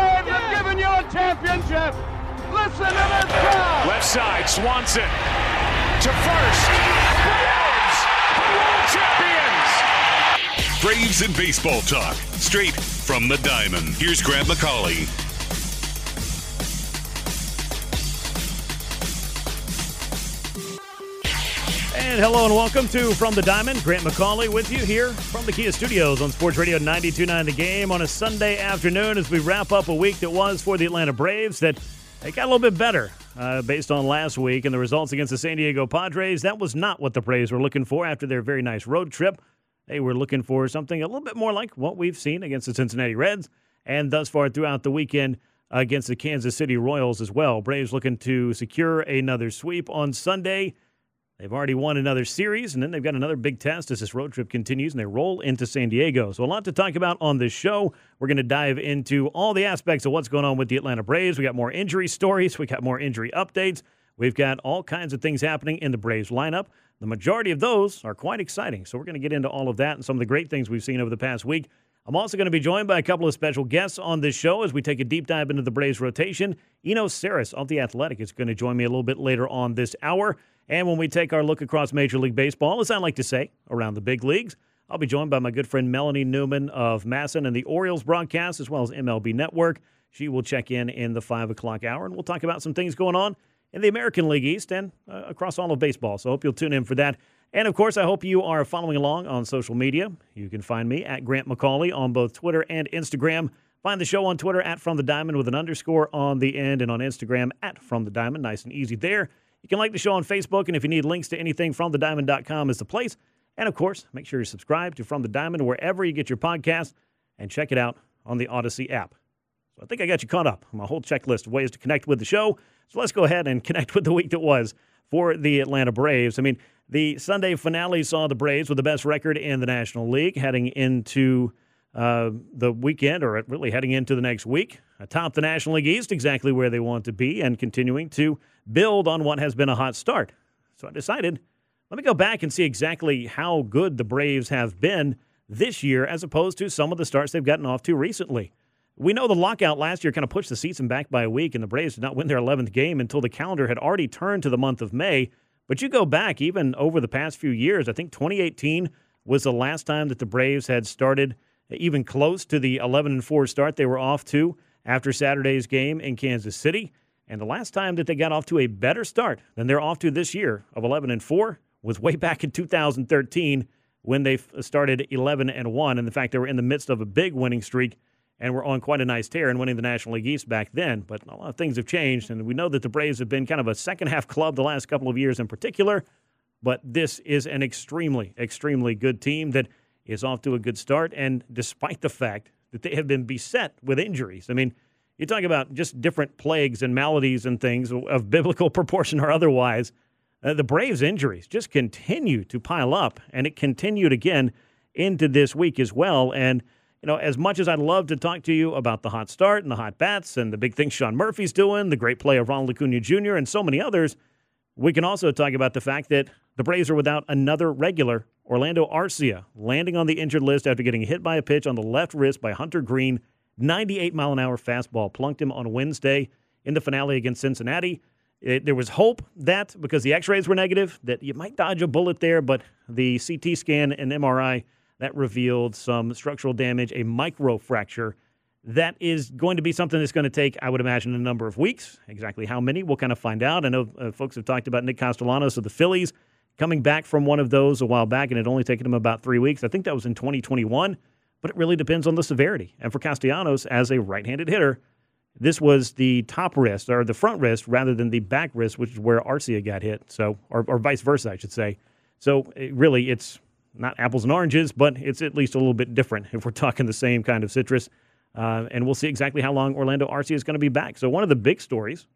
Braves have given you a championship. Listen to this crowd. Left side, Swanson to first. Braves world champions. Braves and baseball talk, straight from the diamond. Here's Grant McAuley. And hello and welcome to From the Diamond. Grant McAuley with you here from the Kia Studios on Sports Radio 92.9 The Game on a Sunday afternoon as we wrap up a week that was for the Atlanta Braves that they got a little bit better uh, based on last week and the results against the San Diego Padres. That was not what the Braves were looking for after their very nice road trip. They were looking for something a little bit more like what we've seen against the Cincinnati Reds and thus far throughout the weekend against the Kansas City Royals as well. Braves looking to secure another sweep on Sunday. They've already won another series, and then they've got another big test as this road trip continues, and they roll into San Diego. So, a lot to talk about on this show. We're going to dive into all the aspects of what's going on with the Atlanta Braves. We got more injury stories, we got more injury updates. We've got all kinds of things happening in the Braves lineup. The majority of those are quite exciting. So, we're going to get into all of that and some of the great things we've seen over the past week. I'm also going to be joined by a couple of special guests on this show as we take a deep dive into the Braves rotation. Eno Sarris of The Athletic is going to join me a little bit later on this hour. And when we take our look across Major League Baseball, as I like to say, around the big leagues, I'll be joined by my good friend Melanie Newman of MASN and the Orioles broadcast, as well as MLB Network. She will check in in the 5 o'clock hour, and we'll talk about some things going on in the American League East and uh, across all of baseball. So I hope you'll tune in for that. And of course, I hope you are following along on social media. You can find me at Grant McAuley on both Twitter and Instagram. Find the show on Twitter at From the Diamond with an underscore on the end, and on Instagram at From the Diamond. Nice and easy there. You can like the show on Facebook, and if you need links to anything, FromTheDiamond.com is the place. And of course, make sure you subscribe to From the Diamond wherever you get your podcast, and check it out on the Odyssey app. So I think I got you caught up on my whole checklist of ways to connect with the show. So let's go ahead and connect with the week that was for the Atlanta Braves. I mean, the Sunday finale saw the Braves with the best record in the National League heading into uh, the weekend, or really heading into the next week, atop the National League East, exactly where they want to be, and continuing to build on what has been a hot start. So I decided, let me go back and see exactly how good the Braves have been this year as opposed to some of the starts they've gotten off to recently. We know the lockout last year kind of pushed the season back by a week, and the Braves did not win their 11th game until the calendar had already turned to the month of May. But you go back even over the past few years, I think 2018 was the last time that the Braves had started even close to the 11 and 4 start they were off to after Saturday's game in Kansas City. And the last time that they got off to a better start than they're off to this year of 11 and 4 was way back in 2013 when they started 11 and 1. And in fact, they were in the midst of a big winning streak and were on quite a nice tear and winning the National League East back then. But a lot of things have changed, and we know that the Braves have been kind of a second half club the last couple of years in particular. But this is an extremely, extremely good team that is off to a good start. And despite the fact that they have been beset with injuries, I mean, you talk about just different plagues and maladies and things of biblical proportion or otherwise. Uh, the Braves' injuries just continue to pile up, and it continued again into this week as well. And you know, as much as I'd love to talk to you about the hot start and the hot bats and the big things Sean Murphy's doing, the great play of Ronald Acuna Jr., and so many others, we can also talk about the fact that the Braves are without another regular, Orlando Arcia, landing on the injured list after getting hit by a pitch on the left wrist by Hunter Greene. 98 mile an hour fastball plunked him on Wednesday in the finale against Cincinnati. It, there was hope that because the X-rays were negative that you might dodge a bullet there, but the CT scan and MRI that revealed some structural damage, a microfracture. That is going to be something that's going to take, I would imagine, a number of weeks. Exactly how many, we'll kind of find out. I know uh, folks have talked about Nick Castellanos of the Phillies coming back from one of those a while back, and it only taken him about three weeks. I think that was in 2021 but it really depends on the severity. And for Castellanos, as a right handed hitter, this was the top wrist or the front wrist rather than the back wrist, which is where Arcia got hit. So, or, or vice versa, I should say. So, it really, it's not apples and oranges, but it's at least a little bit different if we're talking the same kind of citrus. Uh, and we'll see exactly how long Orlando Arcia is going to be back. So, one of the big stories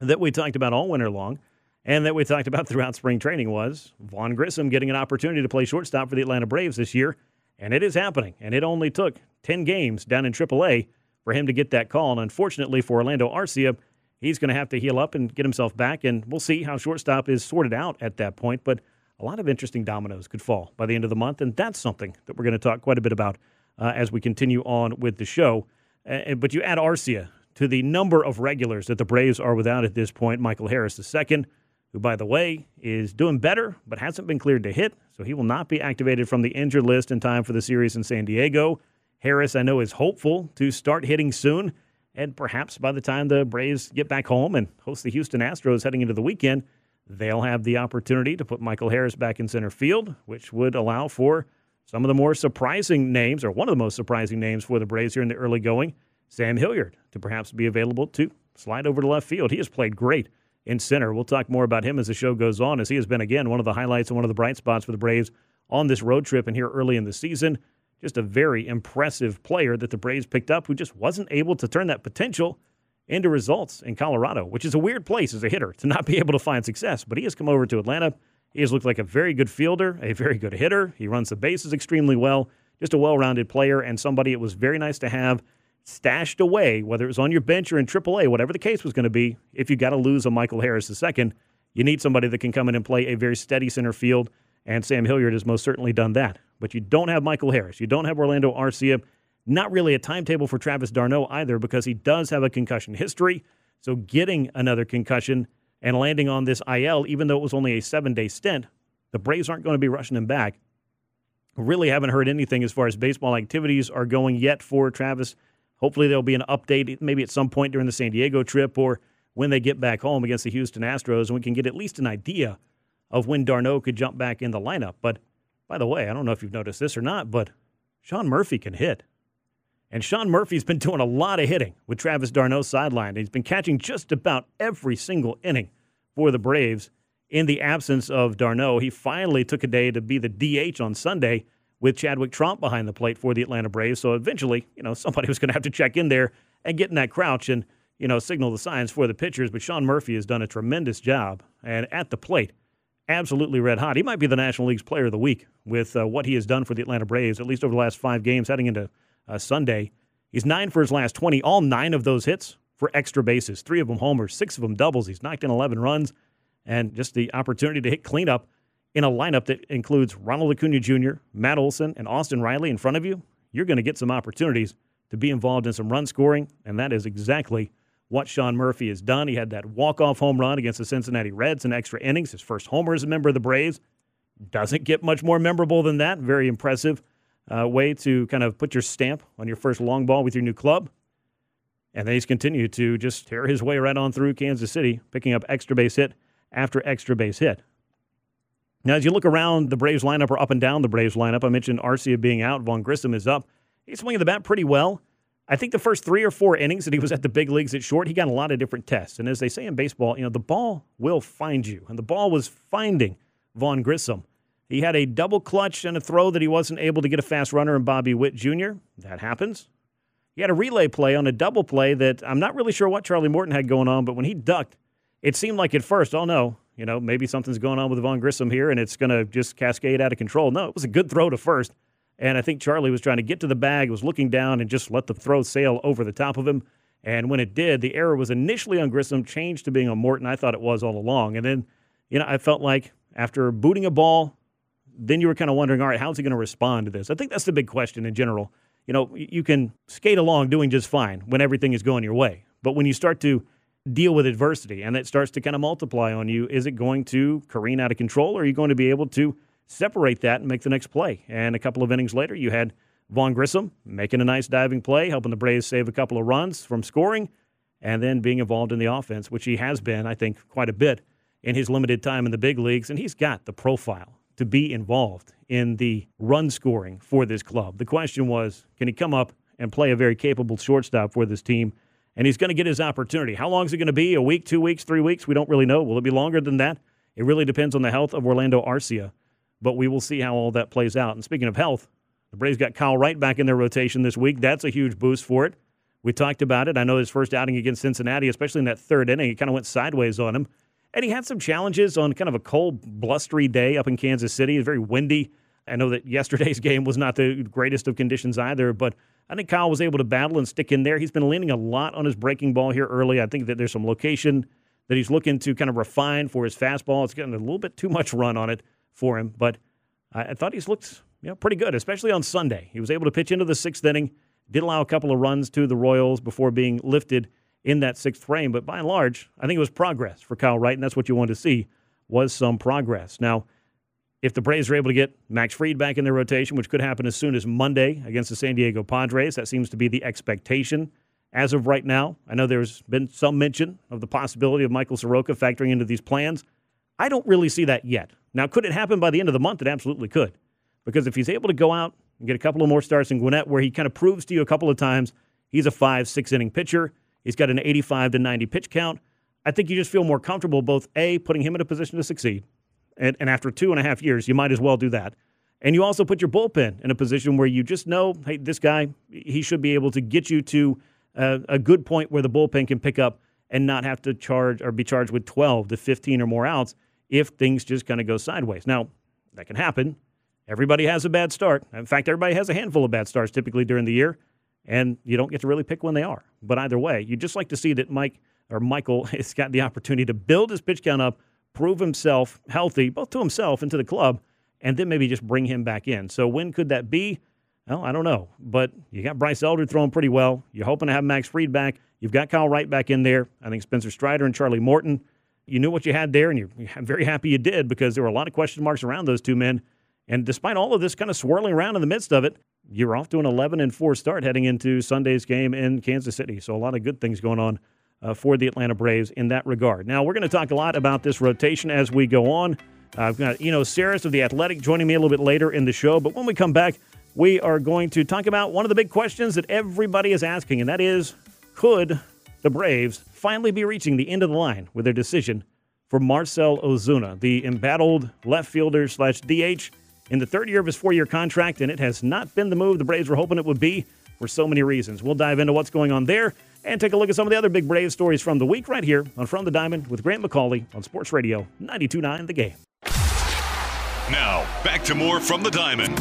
that we talked about all winter long and that we talked about throughout spring training was Vaughn Grissom getting an opportunity to play shortstop for the Atlanta Braves this year. And it is happening. And it only took 10 games down in AAA for him to get that call. And unfortunately for Orlando Arcia, he's going to have to heal up and get himself back. And we'll see how shortstop is sorted out at that point. But a lot of interesting dominoes could fall by the end of the month. And that's something that we're going to talk quite a bit about uh, as we continue on with the show. Uh, but you add Arcia to the number of regulars that the Braves are without at this point. Michael Harris II, who, by the way, is doing better but hasn't been cleared to hit, so he will not be activated from the injured list in time for the series in San Diego. Harris, I know, is hopeful to start hitting soon, and perhaps by the time the Braves get back home and host the Houston Astros heading into the weekend, they'll have the opportunity to put Michael Harris back in center field, which would allow for some of the more surprising names, or one of the most surprising names for the Braves here in the early going, Sam Hilliard, to perhaps be available to slide over to left field. He has played great in center. We'll talk more about him as the show goes on, as he has been, again, one of the highlights and one of the bright spots for the Braves on this road trip and here early in the season. Just a very impressive player that the Braves picked up who just wasn't able to turn that potential into results in Colorado, which is a weird place as a hitter to not be able to find success. But he has come over to Atlanta he has looked like a very good fielder, a very good hitter. He runs the bases extremely well. Just a well rounded player and somebody it was very nice to have stashed away, whether it was on your bench or in AAA, whatever the case was going to be. If you got to lose a Michael Harris II, you need somebody that can come in and play a very steady center field. And Sam Hilliard has most certainly done that. But you don't have Michael Harris. You don't have Orlando Arcia. Not really a timetable for Travis d'Arnaud either because he does have a concussion history. So getting another concussion and landing on this IL, even though it was only a seven day stint, the Braves aren't going to be rushing him back. Really haven't heard anything as far as baseball activities are going yet for Travis. Hopefully, there'll be an update maybe at some point during the San Diego trip or when they get back home against the Houston Astros, and we can get at least an idea of when d'Arnaud could jump back in the lineup. But by the way, I don't know if you've noticed this or not, but Sean Murphy can hit. And Sean Murphy's been doing a lot of hitting with Travis d'Arnaud sidelined. He's been catching just about every single inning for the Braves in the absence of d'Arnaud, He finally took a day to be the DH on Sunday with Chadwick Tromp behind the plate for the Atlanta Braves. So eventually, you know, somebody was going to have to check in there and get in that crouch and, you know, signal the signs for the pitchers. But Sean Murphy has done a tremendous job. And at the plate, absolutely red hot. He might be the National League's player of the week with uh, what he has done for the Atlanta Braves, at least over the last five games heading into uh, Sunday. He's nine for his last 20. All nine of those hits for extra bases, three of them homers, six of them doubles. He's knocked in 11 runs, and just the opportunity to hit cleanup in a lineup that includes Ronald Acuna Jr., Matt Olson, and Austin Riley in front of you. You're going to get some opportunities to be involved in some run scoring, and that is exactly what Sean Murphy has done. He had that walk-off home run against the Cincinnati Reds in extra innings, his first homer as a member of the Braves. Doesn't get much more memorable than that. Very impressive uh, way to kind of put your stamp on your first long ball with your new club. And then he's continued to just tear his way right on through Kansas City, picking up extra base hit after extra base hit. Now, as you look around the Braves lineup or up and down the Braves lineup, I mentioned Arcia being out. Vaughn Grissom is up. He's swinging the bat pretty well. I think the first three or four innings that he was at the big leagues at short, he got a lot of different tests. And as they say in baseball, you know, the ball will find you. And the ball was finding Vaughn Grissom. He had a double clutch and a throw that he wasn't able to get a fast runner in Bobby Witt Jr. That happens. He had a relay play on a double play that I'm not really sure what Charlie Morton had going on, but when he ducked, it seemed like at first, oh no, you know, maybe something's going on with Vaughn Grissom here and it's going to just cascade out of control. No, it was a good throw to first. And I think Charlie was trying to get to the bag, was looking down and just let the throw sail over the top of him. And when it did, the error was initially on Grissom, changed to being on Morton. I thought it was all along. And then, you know, I felt like after booting a ball, then you were kind of wondering, all right, how's he going to respond to this? I think that's the big question in general. You know, you can skate along doing just fine when everything is going your way. But when you start to deal with adversity and it starts to kind of multiply on you, is it going to careen out of control or are you going to be able to separate that and make the next play? And a couple of innings later, you had Vaughn Grissom making a nice diving play, helping the Braves save a couple of runs from scoring, and then being involved in the offense, which he has been, I think, quite a bit in his limited time in the big leagues. And he's got the profile to be involved in the run scoring for this club. The question was, can he come up and play a very capable shortstop for this team? And he's going to get his opportunity. How long is it going to be? A week, two weeks, three weeks? We don't really know. Will it be longer than that? It really depends on the health of Orlando Arcia. But we will see how all that plays out. And speaking of health, The Braves got Kyle Wright back in their rotation this week. That's a huge boost for it. We talked about it. I know his first outing against Cincinnati, especially in that third inning, it kind of went sideways on him. And he had some challenges on kind of a cold, blustery day up in Kansas City. It was very windy. I know that yesterday's game was not the greatest of conditions either, but I think Kyle was able to battle and stick in there. He's been leaning a lot on his breaking ball here early. I think that there's some location that he's looking to kind of refine for his fastball. It's getting a little bit too much run on it for him, but I, thought he's looked you know, pretty good, especially on Sunday. He was able to pitch into the sixth inning, did allow a couple of runs to the Royals before being lifted in that sixth frame. But by and large, I think it was progress for Kyle Wright, and that's what you wanted to see was some progress. Now, if the Braves are able to get Max Fried back in their rotation, which could happen as soon as Monday against the San Diego Padres, that seems to be the expectation as of right now. I know there's been some mention of the possibility of Michael Soroka factoring into these plans. I don't really see that yet. Now, could it happen by the end of the month? It absolutely could. Because if he's able to go out and get a couple of more starts in Gwinnett, where he kind of proves to you a couple of times he's a five, six inning pitcher, he's got an 85 to 90 pitch count. I think you just feel more comfortable both A, putting him in a position to succeed, and, and after two and a half years, you might as well do that. And you also put your bullpen in a position where you just know, hey, this guy, he should be able to get you to a, a good point where the bullpen can pick up and not have to charge or be charged with 12 to 15 or more outs if things just kind of go sideways. Now, that can happen. Everybody has a bad start. In fact, everybody has a handful of bad starts typically during the year, and you don't get to really pick when they are. But either way, you'd just like to see that Mike or Michael has got the opportunity to build his pitch count up, prove himself healthy, both to himself and to the club, and then maybe just bring him back in. So when could that be? Well, I don't know. But you got Bryce Elder throwing pretty well. You're hoping to have Max Fried back. You've got Kyle Wright back in there. I think Spencer Strider and Charlie Morton. You knew what you had there, and you're very happy you did because there were a lot of question marks around those two men. And despite all of this kind of swirling around in the midst of it, you're off to an 11 and 4 start heading into Sunday's game in Kansas City. So a lot of good things going on uh, for the Atlanta Braves in that regard. Now, we're going to talk a lot about this rotation as we go on. I've got, Eno Sarris of The Athletic joining me a little bit later in the show. But when we come back, we are going to talk about one of the big questions that everybody is asking, and that is could the Braves finally be reaching the end of the line with their decision for Marcell Ozuna, the embattled left fielder slash DH in the third year of his four year contract, and it has not been the move the Braves were hoping it would be for so many reasons. We'll dive into what's going on there and take a look at some of the other big Braves stories from the week right here on From the Diamond with Grant McAuley on Sports Radio 929 The Game. Now, back to more From the Diamond.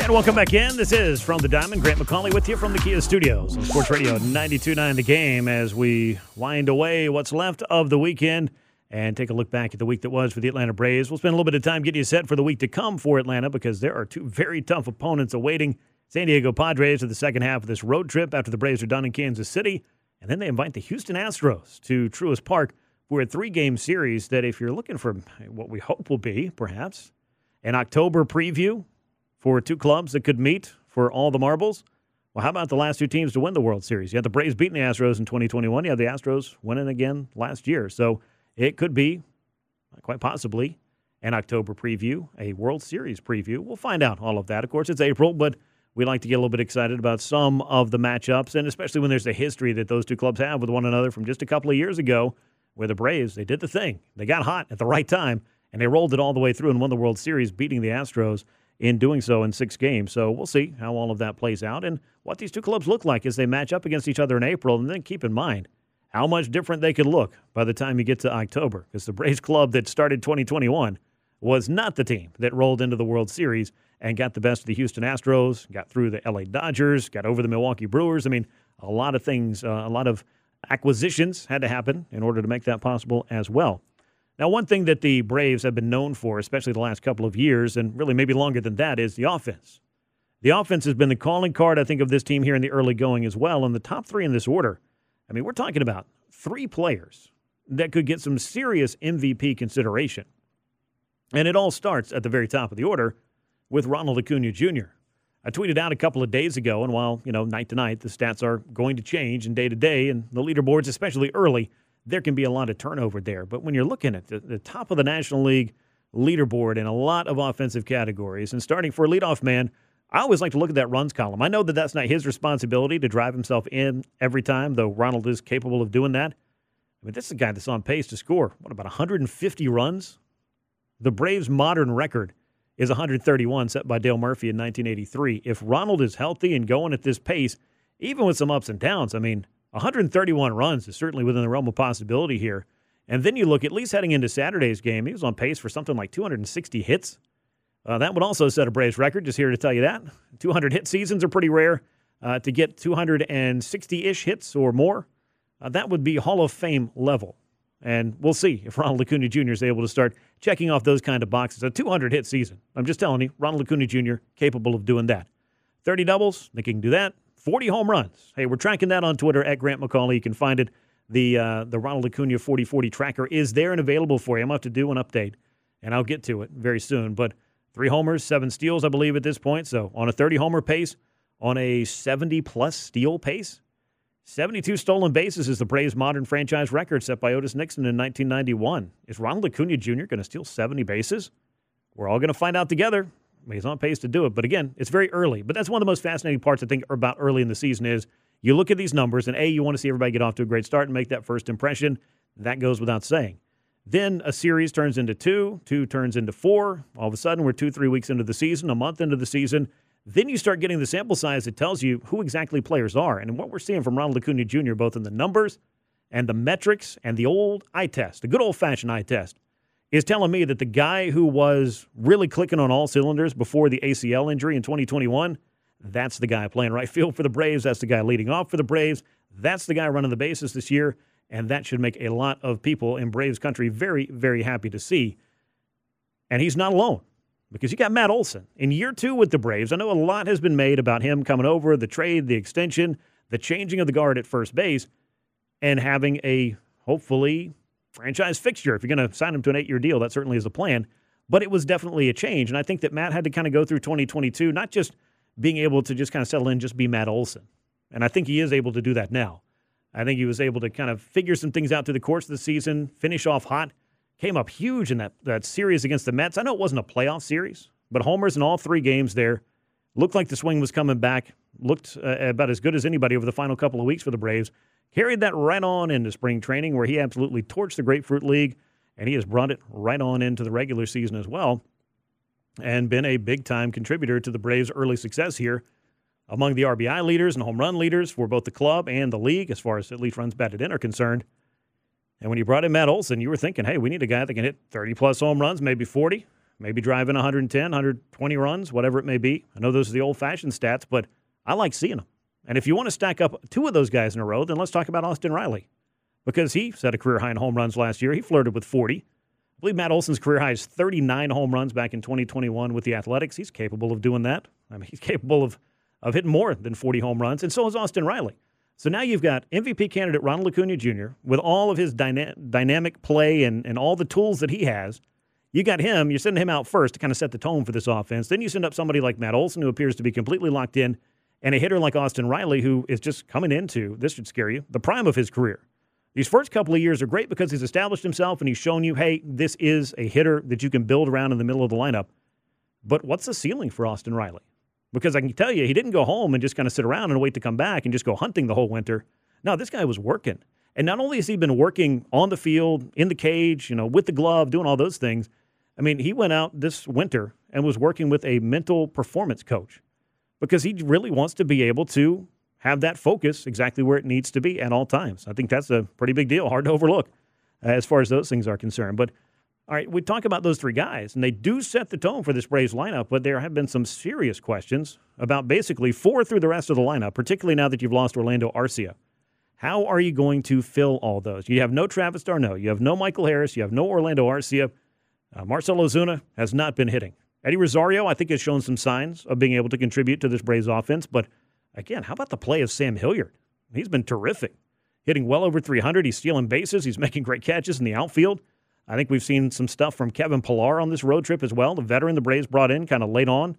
And welcome back in. This is From the Diamond. Grant McAuley with you from the Kia Studios on Sports Radio 929 The Game as we wind away what's left of the weekend and take a look back at the week that was for the Atlanta Braves. We'll spend a little bit of time getting you set for the week to come for Atlanta because there are two very tough opponents awaiting San Diego Padres for the second half of this road trip after the Braves are done in Kansas City. And then they invite the Houston Astros to Truist Park for a three game series that, if you're looking for what we hope will be, perhaps, an October preview for two clubs that could meet for all the marbles. Well, how about the last two teams to win the World Series? You had the Braves beating the Astros in 2021. You had the Astros winning again last year. So it could be, quite possibly, an October preview, a World Series preview. We'll find out all of that. Of course, it's April, but we like to get a little bit excited about some of the matchups, and especially when there's a history that those two clubs have with one another from just a couple of years ago, where the Braves they did the thing, they got hot at the right time, and they rolled it all the way through and won the World Series, beating the Astros in doing so in six games. So we'll see how all of that plays out and what these two clubs look like as they match up against each other in April. And then keep in mind how much different they could look by the time you get to October. Because the Braves club that started 2021 was not the team that rolled into the World Series and got the best of the Houston Astros, got through the LA Dodgers, got over the Milwaukee Brewers. I mean, a lot of things, uh, a lot of acquisitions had to happen in order to make that possible as well. Now, one thing that the Braves have been known for, especially the last couple of years, and really maybe longer than that, is the offense. The offense has been the calling card, I think, of this team here in the early going as well. And the top three in this order I mean, we're talking about three players that could get some serious MVP consideration. And it all starts at the very top of the order with Ronald Acuna Jr. I tweeted out a couple of days ago, and while, you know, night to night, the stats are going to change and day to day, and the leaderboards, especially early, there can be a lot of turnover there. But when you're looking at the, the top of the National League leaderboard in a lot of offensive categories, and starting for a leadoff man, I always like to look at that runs column. I know that that's not his responsibility to drive himself in every time, though Ronald is capable of doing that. I mean, this is a guy that's on pace to score, what, about 150 runs The Braves' modern record is 131, set by Dale Murphy in 1983. If Ronald is healthy and going at this pace, even with some ups and downs, I mean, 131 runs is certainly within the realm of possibility here. And then you look, at least heading into Saturday's game, he was on pace for something like 260 hits. Uh, that would also set a Braves record, just here to tell you that. 200 hit seasons are pretty rare. Uh, to get 260 ish hits or more, uh, that would be Hall of Fame level. And we'll see if Ronald Acuna Jr. is able to start checking off those kind of boxes. A 200 hit season. I'm just telling you, Ronald Acuna Jr. capable of doing that. 30 doubles, he can do that. 40 home runs. Hey, we're tracking that on Twitter at Grant McAuley. You can find it. The uh, the Ronald Acuna 4040 tracker is there and available for you. I'm going to have to do an update, and I'll get to it very soon. But three homers, seven steals, I believe, at this point. So on a 30 homer pace, on a 70 plus steal pace, 72 stolen bases is the Braves' modern franchise record set by Otis Nixon in 1991. Is Ronald Acuna Jr. going to steal 70 bases? We're all going to find out together. He's on pace to do it. But again, it's very early. But that's one of the most fascinating parts I think about early in the season is you look at these numbers and A, you want to see everybody get off to a great start and make that first impression. That goes without saying. Then a series turns into two, two turns into four. All of a sudden, we're two, three weeks into the season, a month into the season. Then you start getting the sample size that tells you who exactly players are. And what we're seeing from Ronald Acuna Jr., both in the numbers and the metrics and the old eye test, the good old fashioned eye test, is telling me that the guy who was really clicking on all cylinders before the ACL injury in 2021, that's the guy playing right field for the Braves. That's the guy leading off for the Braves. That's the guy running the bases this year. And that should make a lot of people in Braves country very, very happy to see. And he's not alone because you got Matt Olson in year two with the Braves. I know a lot has been made about him coming over, the trade, the extension, the changing of the guard at first base, and having a hopefully franchise fixture. If you're going to sign him to an eight year deal, that certainly is the plan. But it was definitely a change. And I think that Matt had to kind of go through 2022, not just being able to just kind of settle in, just be Matt Olson. And I think he is able to do that now. I think he was able to kind of figure some things out through the course of the season, finish off hot, came up huge in that, that series against the Mets. I know it wasn't a playoff series, but homers in all three games there. Looked like the swing was coming back. Looked uh, about as good as anybody over the final couple of weeks for the Braves. Carried that right on into spring training, where he absolutely torched the Grapefruit League, and he has brought it right on into the regular season as well, and been a big time contributor to the Braves' early success here. Among the RBI leaders and home run leaders for both the club and the league, as far as at least runs batted in are concerned. And when you brought in Matt Olson, you were thinking, hey, we need a guy that can hit 30 plus home runs, maybe 40, maybe drive in 110, 120 runs, whatever it may be. I know those are the old fashioned stats, but I like seeing them. And if you want to stack up two of those guys in a row, then let's talk about Austin Riley because he set a career high in home runs last year. He flirted with 40. I believe Matt Olson's career high is 39 home runs back in 2021 with the Athletics. He's capable of doing that. I mean, he's capable of, of hitting more than 40 home runs, and so is Austin Riley. So now you've got MVP candidate Ronald Acuna Jr. with all of his dyna- dynamic play and, and all the tools that he has. You got him, you're sending him out first to kind of set the tone for this offense. Then you send up somebody like Matt Olson, who appears to be completely locked in and a hitter like Austin Riley, who is just coming into this should scare you the prime of his career. These first couple of years are great because he's established himself and he's shown you, hey, this is a hitter that you can build around in the middle of the lineup. But what's the ceiling for Austin Riley? Because I can tell you, he didn't go home and just kind of sit around and wait to come back and just go hunting the whole winter. No, this guy was working. And not only has he been working on the field, in the cage, you know, with the glove, doing all those things, I mean, he went out this winter and was working with a mental performance coach because he really wants to be able to have that focus exactly where it needs to be at all times. I think that's a pretty big deal, hard to overlook as far as those things are concerned. But all right, we talk about those three guys, and they do set the tone for this Braves lineup, but there have been some serious questions about basically four through the rest of the lineup, particularly now that you've lost Orlando Arcia. How are you going to fill all those? You have no Travis d'Arnaud, you have no Michael Harris, you have no Orlando Arcia. Uh, Marcell Ozuna has not been hitting. Eddie Rosario, I think, has shown some signs of being able to contribute to this Braves offense. But again, how about the play of Sam Hilliard? He's been terrific, hitting well over 300. He's stealing bases. He's making great catches in the outfield. I think we've seen some stuff from Kevin Pillar on this road trip as well. The veteran the Braves brought in kind of late on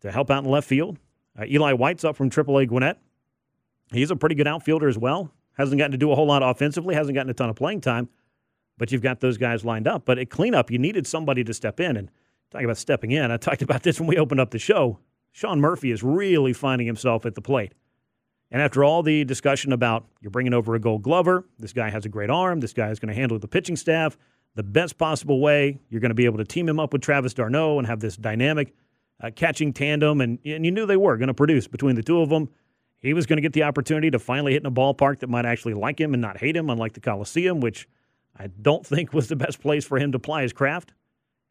to help out in left field. Uh, Eli White's up from AAA Gwinnett. He's a pretty good outfielder as well. Hasn't gotten to do a whole lot offensively, hasn't gotten a ton of playing time, but you've got those guys lined up. But at cleanup, you needed somebody to step in. And talking about stepping in, I talked about this when we opened up the show. Sean Murphy is really finding himself at the plate. And after all the discussion about you're bringing over a gold glover, this guy has a great arm, this guy is going to handle the pitching staff, the best possible way. You're going to be able to team him up with Travis d'Arnaud and have this dynamic uh, catching tandem, and, and you knew they were going to produce between the two of them. He was going to get the opportunity to finally hit in a ballpark that might actually like him and not hate him, unlike the Coliseum, which I don't think was the best place for him to ply his craft.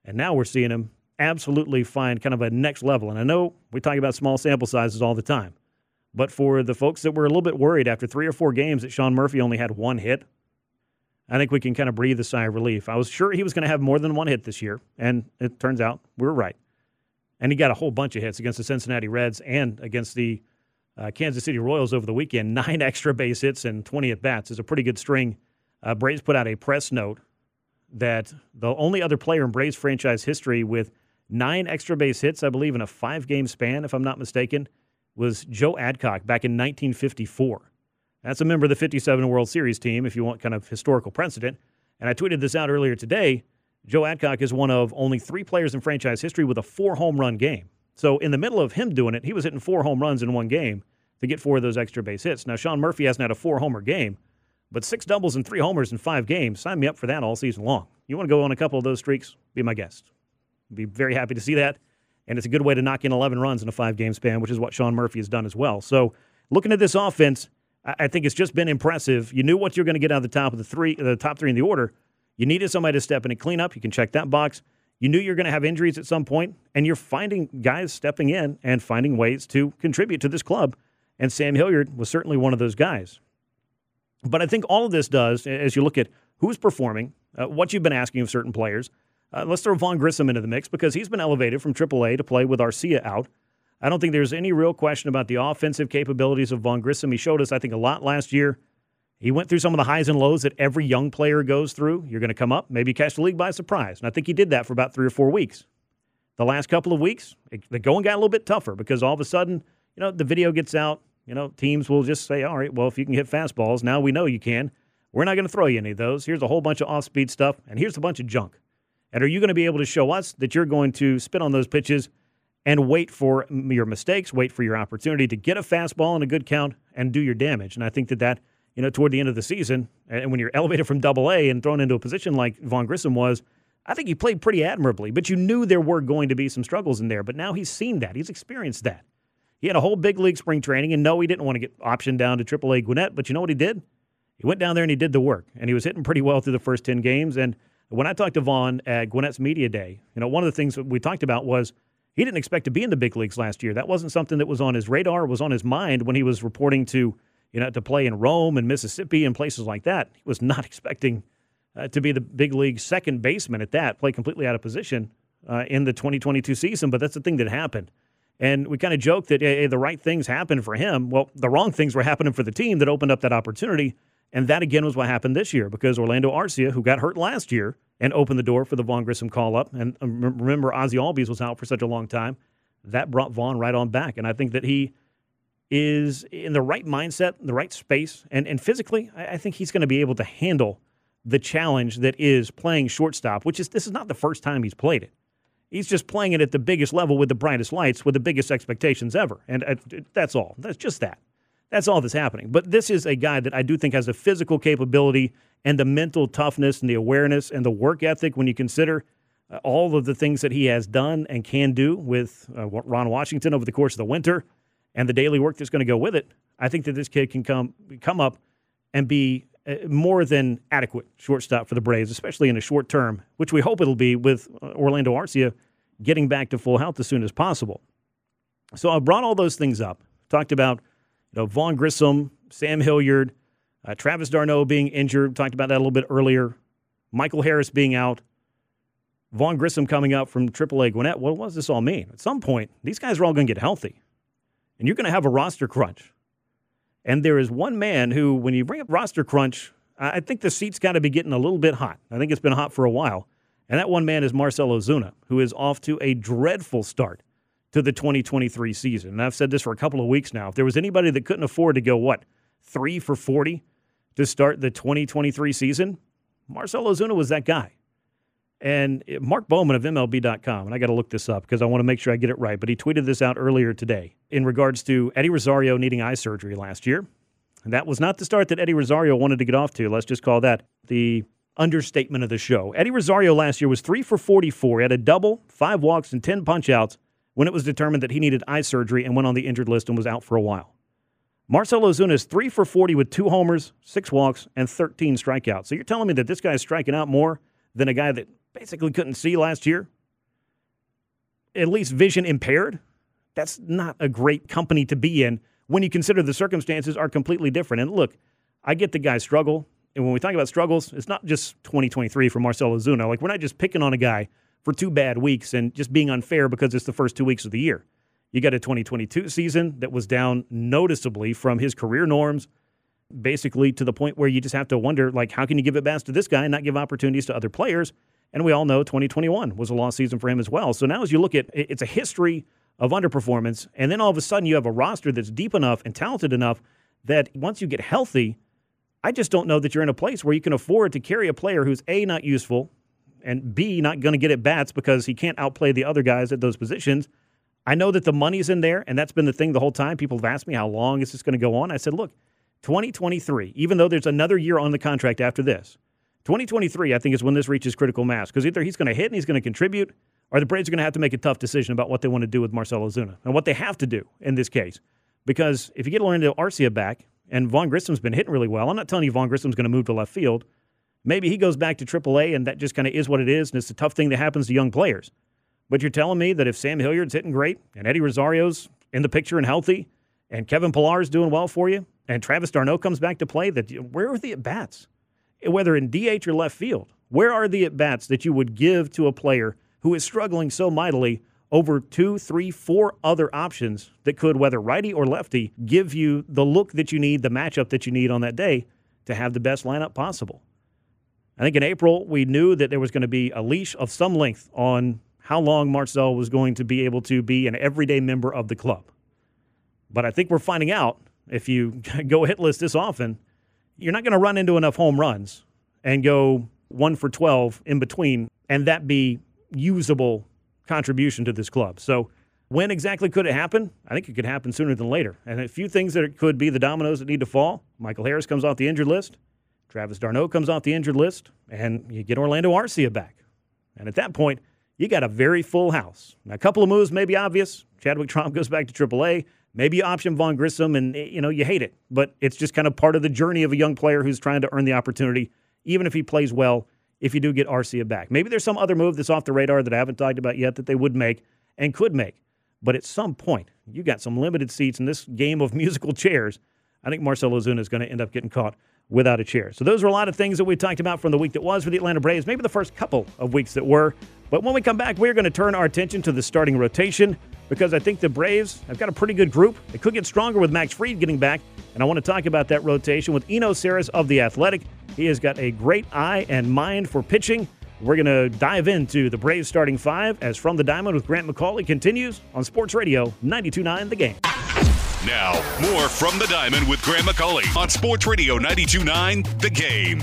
And now we're seeing him absolutely find kind of a next level. And I know we talk about small sample sizes all the time, but for the folks that were a little bit worried after three or four games that Sean Murphy only had one hit, I think we can kind of breathe a sigh of relief. I was sure he was going to have more than one hit this year, and it turns out we were right. And he got a whole bunch of hits against the Cincinnati Reds and against the uh, Kansas City Royals over the weekend. Nine extra base hits and 20 at bats is a pretty good string. Uh, Braves put out a press note that the only other player in Braves franchise history with nine extra base hits, I believe, in a five game span, if I'm not mistaken, was Joe Adcock back in 1954. That's a member of the 57 World Series team, if you want kind of historical precedent. And I tweeted this out earlier today. Joe Adcock is one of only three players in franchise history with a four home run game. So in the middle of him doing it, he was hitting four home runs in one game to get four of those extra base hits. Now, Sean Murphy hasn't had a four homer game, but six doubles and three homers in five games. Sign me up for that all season long. You want to go on a couple of those streaks? Be my guest. Be very happy to see that. And it's a good way to knock in 11 runs in a five game span, which is what Sean Murphy has done as well. So looking at this offense, I think it's just been impressive. You knew what you're going to get out of the top of the three, the top three in the order. You needed somebody to step in and clean up. You can check that box. You knew you're going to have injuries at some point, and you're finding guys stepping in and finding ways to contribute to this club. And Sam Hilliard was certainly one of those guys. But I think all of this does, as you look at who's performing, uh, what you've been asking of certain players. Uh, let's throw Vaughn Grissom into the mix because he's been elevated from AAA to play with Arcia out. I don't think there's any real question about the offensive capabilities of Vaughn Grissom. He showed us, I think, a lot last year. He went through some of the highs and lows that every young player goes through. You're going to come up, maybe catch the league by surprise. And I think he did that for about three or four weeks. The last couple of weeks, the going got a little bit tougher because all of a sudden, you know, the video gets out. You know, teams will just say, all right, well, if you can hit fastballs, now we know you can. We're not going to throw you any of those. Here's a whole bunch of off speed stuff, and here's a bunch of junk. And are you going to be able to show us that you're going to spit on those pitches and wait for your mistakes, wait for your opportunity to get a fastball and a good count and do your damage. And I think that that, you know, toward the end of the season, and when you're elevated from double A and thrown into a position like Vaughn Grissom was, I think he played pretty admirably, but you knew there were going to be some struggles in there. But now he's seen that. He's experienced that. He had a whole big league spring training, and no, he didn't want to get optioned down to AAA Gwinnett, but you know what he did? He went down there and he did the work, and he was hitting pretty well through the first 10 games. And when I talked to Vaughn at Gwinnett's Media Day, you know, one of the things that we talked about was – he didn't expect to be in the big leagues last year. That wasn't something that was on his radar, was on his mind when he was reporting to, you know, to play in Rome and Mississippi and places like that. He was not expecting uh, to be the big league second baseman at that, play completely out of position uh, in the 2022 season. But that's the thing that happened. And we kind of joked that hey, the right things happened for him. Well, the wrong things were happening for the team that opened up that opportunity. And that again was what happened this year because Orlando Arcia, who got hurt last year, and opened the door for the Vaughn Grissom call up. And um, remember, Ozzie Albies was out for such a long time. That brought Vaughn right on back. And I think that he is in the right mindset, the right space, and, and physically, I, I think he's going to be able to handle the challenge that is playing shortstop, which is this is not the first time he's played it. He's just playing it at the biggest level with the brightest lights, with the biggest expectations ever. And uh, that's all. That's just that. That's all that's happening. But this is a guy that I do think has the physical capability and the mental toughness and the awareness and the work ethic when you consider uh, all of the things that he has done and can do with uh, Ron Washington over the course of the winter and the daily work that's going to go with it. I think that this kid can come come up and be uh, more than adequate shortstop for the Braves, especially in a short term, which we hope it'll be with uh, Orlando Arcia getting back to full health as soon as possible. So I brought all those things up, talked about know Vaughn Grissom, Sam Hilliard, uh, Travis d'Arnaud being injured, talked about that a little bit earlier. Michael Harris being out. Vaughn Grissom coming up from AAA Gwinnett. What does this all mean? At some point, these guys are all going to get healthy, and you're going to have a roster crunch. And there is one man who, when you bring up roster crunch, I think the seat's got to be getting a little bit hot. I think it's been hot for a while. And that one man is Marcell Ozuna, who is off to a dreadful start to the 2023 season. And I've said this for a couple of weeks now. If there was anybody that couldn't afford to go, what, three for 40 to start the 2023 season, Marcell Ozuna was that guy. And eh, Mark Bowman of MLB.com, and I got to look this up because I want to make sure I get it right, but he tweeted this out earlier today in regards to Eddie Rosario needing eye surgery last year. And that was not the start that Eddie Rosario wanted to get off to. Let's just call that the understatement of the show. Eddie Rosario last year was three for 44. He had a double, five walks, and 10 punchouts when it was determined that he needed eye surgery and went on the injured list and was out for a while. Marcell Ozuna is three for 40 with two homers, six walks, and 13 strikeouts. So you're telling me that this guy is striking out more than a guy that basically couldn't see last year? At least vision impaired? That's not a great company to be in when you consider the circumstances are completely different. And look, I get the guy's struggle. And when we talk about struggles, it's not just 2023 for Marcell Ozuna. Like, we're not just picking on a guy for two bad weeks and just being unfair because it's the first two weeks of the year. You got a 2022 season that was down noticeably from his career norms, basically to the point where you just have to wonder, like, how can you give it best to this guy and not give opportunities to other players? And we all know 2021 was a lost season for him as well. So now, as you look at it, it's a history of underperformance, and then all of a sudden you have a roster that's deep enough and talented enough that once you get healthy, I just don't know that you're in a place where you can afford to carry a player who's A, not useful, and B, not going to get at bats because he can't outplay the other guys at those positions I know that the money's in there, and that's been the thing the whole time. People have asked me how long is this going to go on. I said, look, 2023, even though there's another year on the contract after this, 2023, I think, is when this reaches critical mass because either he's going to hit and he's going to contribute, or the Braves are going to have to make a tough decision about what they want to do with Marcell Ozuna and what they have to do in this case. Because if you get Orlando Arcia back, and Vaughn Grissom's been hitting really well, I'm not telling you Vaughn Grissom's going to move to left field. Maybe he goes back to AAA, and that just kind of is what it is, and it's a tough thing that happens to young players. But you're telling me that if Sam Hilliard's hitting great and Eddie Rosario's in the picture and healthy and Kevin Pillar's doing well for you and Travis d'Arnaud comes back to play, that where are the at bats? Whether in DH or left field, where are the at bats that you would give to a player who is struggling so mightily over two, three, four other options that could, whether righty or lefty, give you the look that you need, the matchup that you need on that day to have the best lineup possible? I think in April, we knew that there was going to be a leash of some length on how long Marcell was going to be able to be an everyday member of the club. But I think we're finding out if you go hitless this often, you're not going to run into enough home runs and go one for 12 in between and that be usable contribution to this club. So, when exactly could it happen? I think it could happen sooner than later. And a few things that could be the dominoes that need to fall. Michael Harris comes off the injured list. Travis d'Arnaud comes off the injured list. And you get Orlando Arcia back. And at that point, you got a very full house. Now, a couple of moves may be obvious. Chadwick Tromp goes back to AAA. Maybe you option Vaughn Grissom, and eh, you know you hate it, but it's just kind of part of the journey of a young player who's trying to earn the opportunity, even if he plays well. If you do get Arcia back, maybe there's some other move that's off the radar that I haven't talked about yet that they would make and could make. But at some point, you got some limited seats in this game of musical chairs. I think Marcell Ozuna is going to end up getting caught without a chair. So those were a lot of things that we talked about from the week that was for the Atlanta Braves, maybe the first couple of weeks that were. But when we come back, we're going to turn our attention to the starting rotation because I think the Braves have got a pretty good group. They could get stronger with Max Fried getting back. And I want to talk about that rotation with Eno Sarris of The Athletic. He has got a great eye and mind for pitching. We're going to dive into the Braves starting five as From the Diamond with Grant McAuley continues on Sports Radio 92.9 The Game. Now, more From the Diamond with Grant McAuley on Sports Radio 92.9 The Game.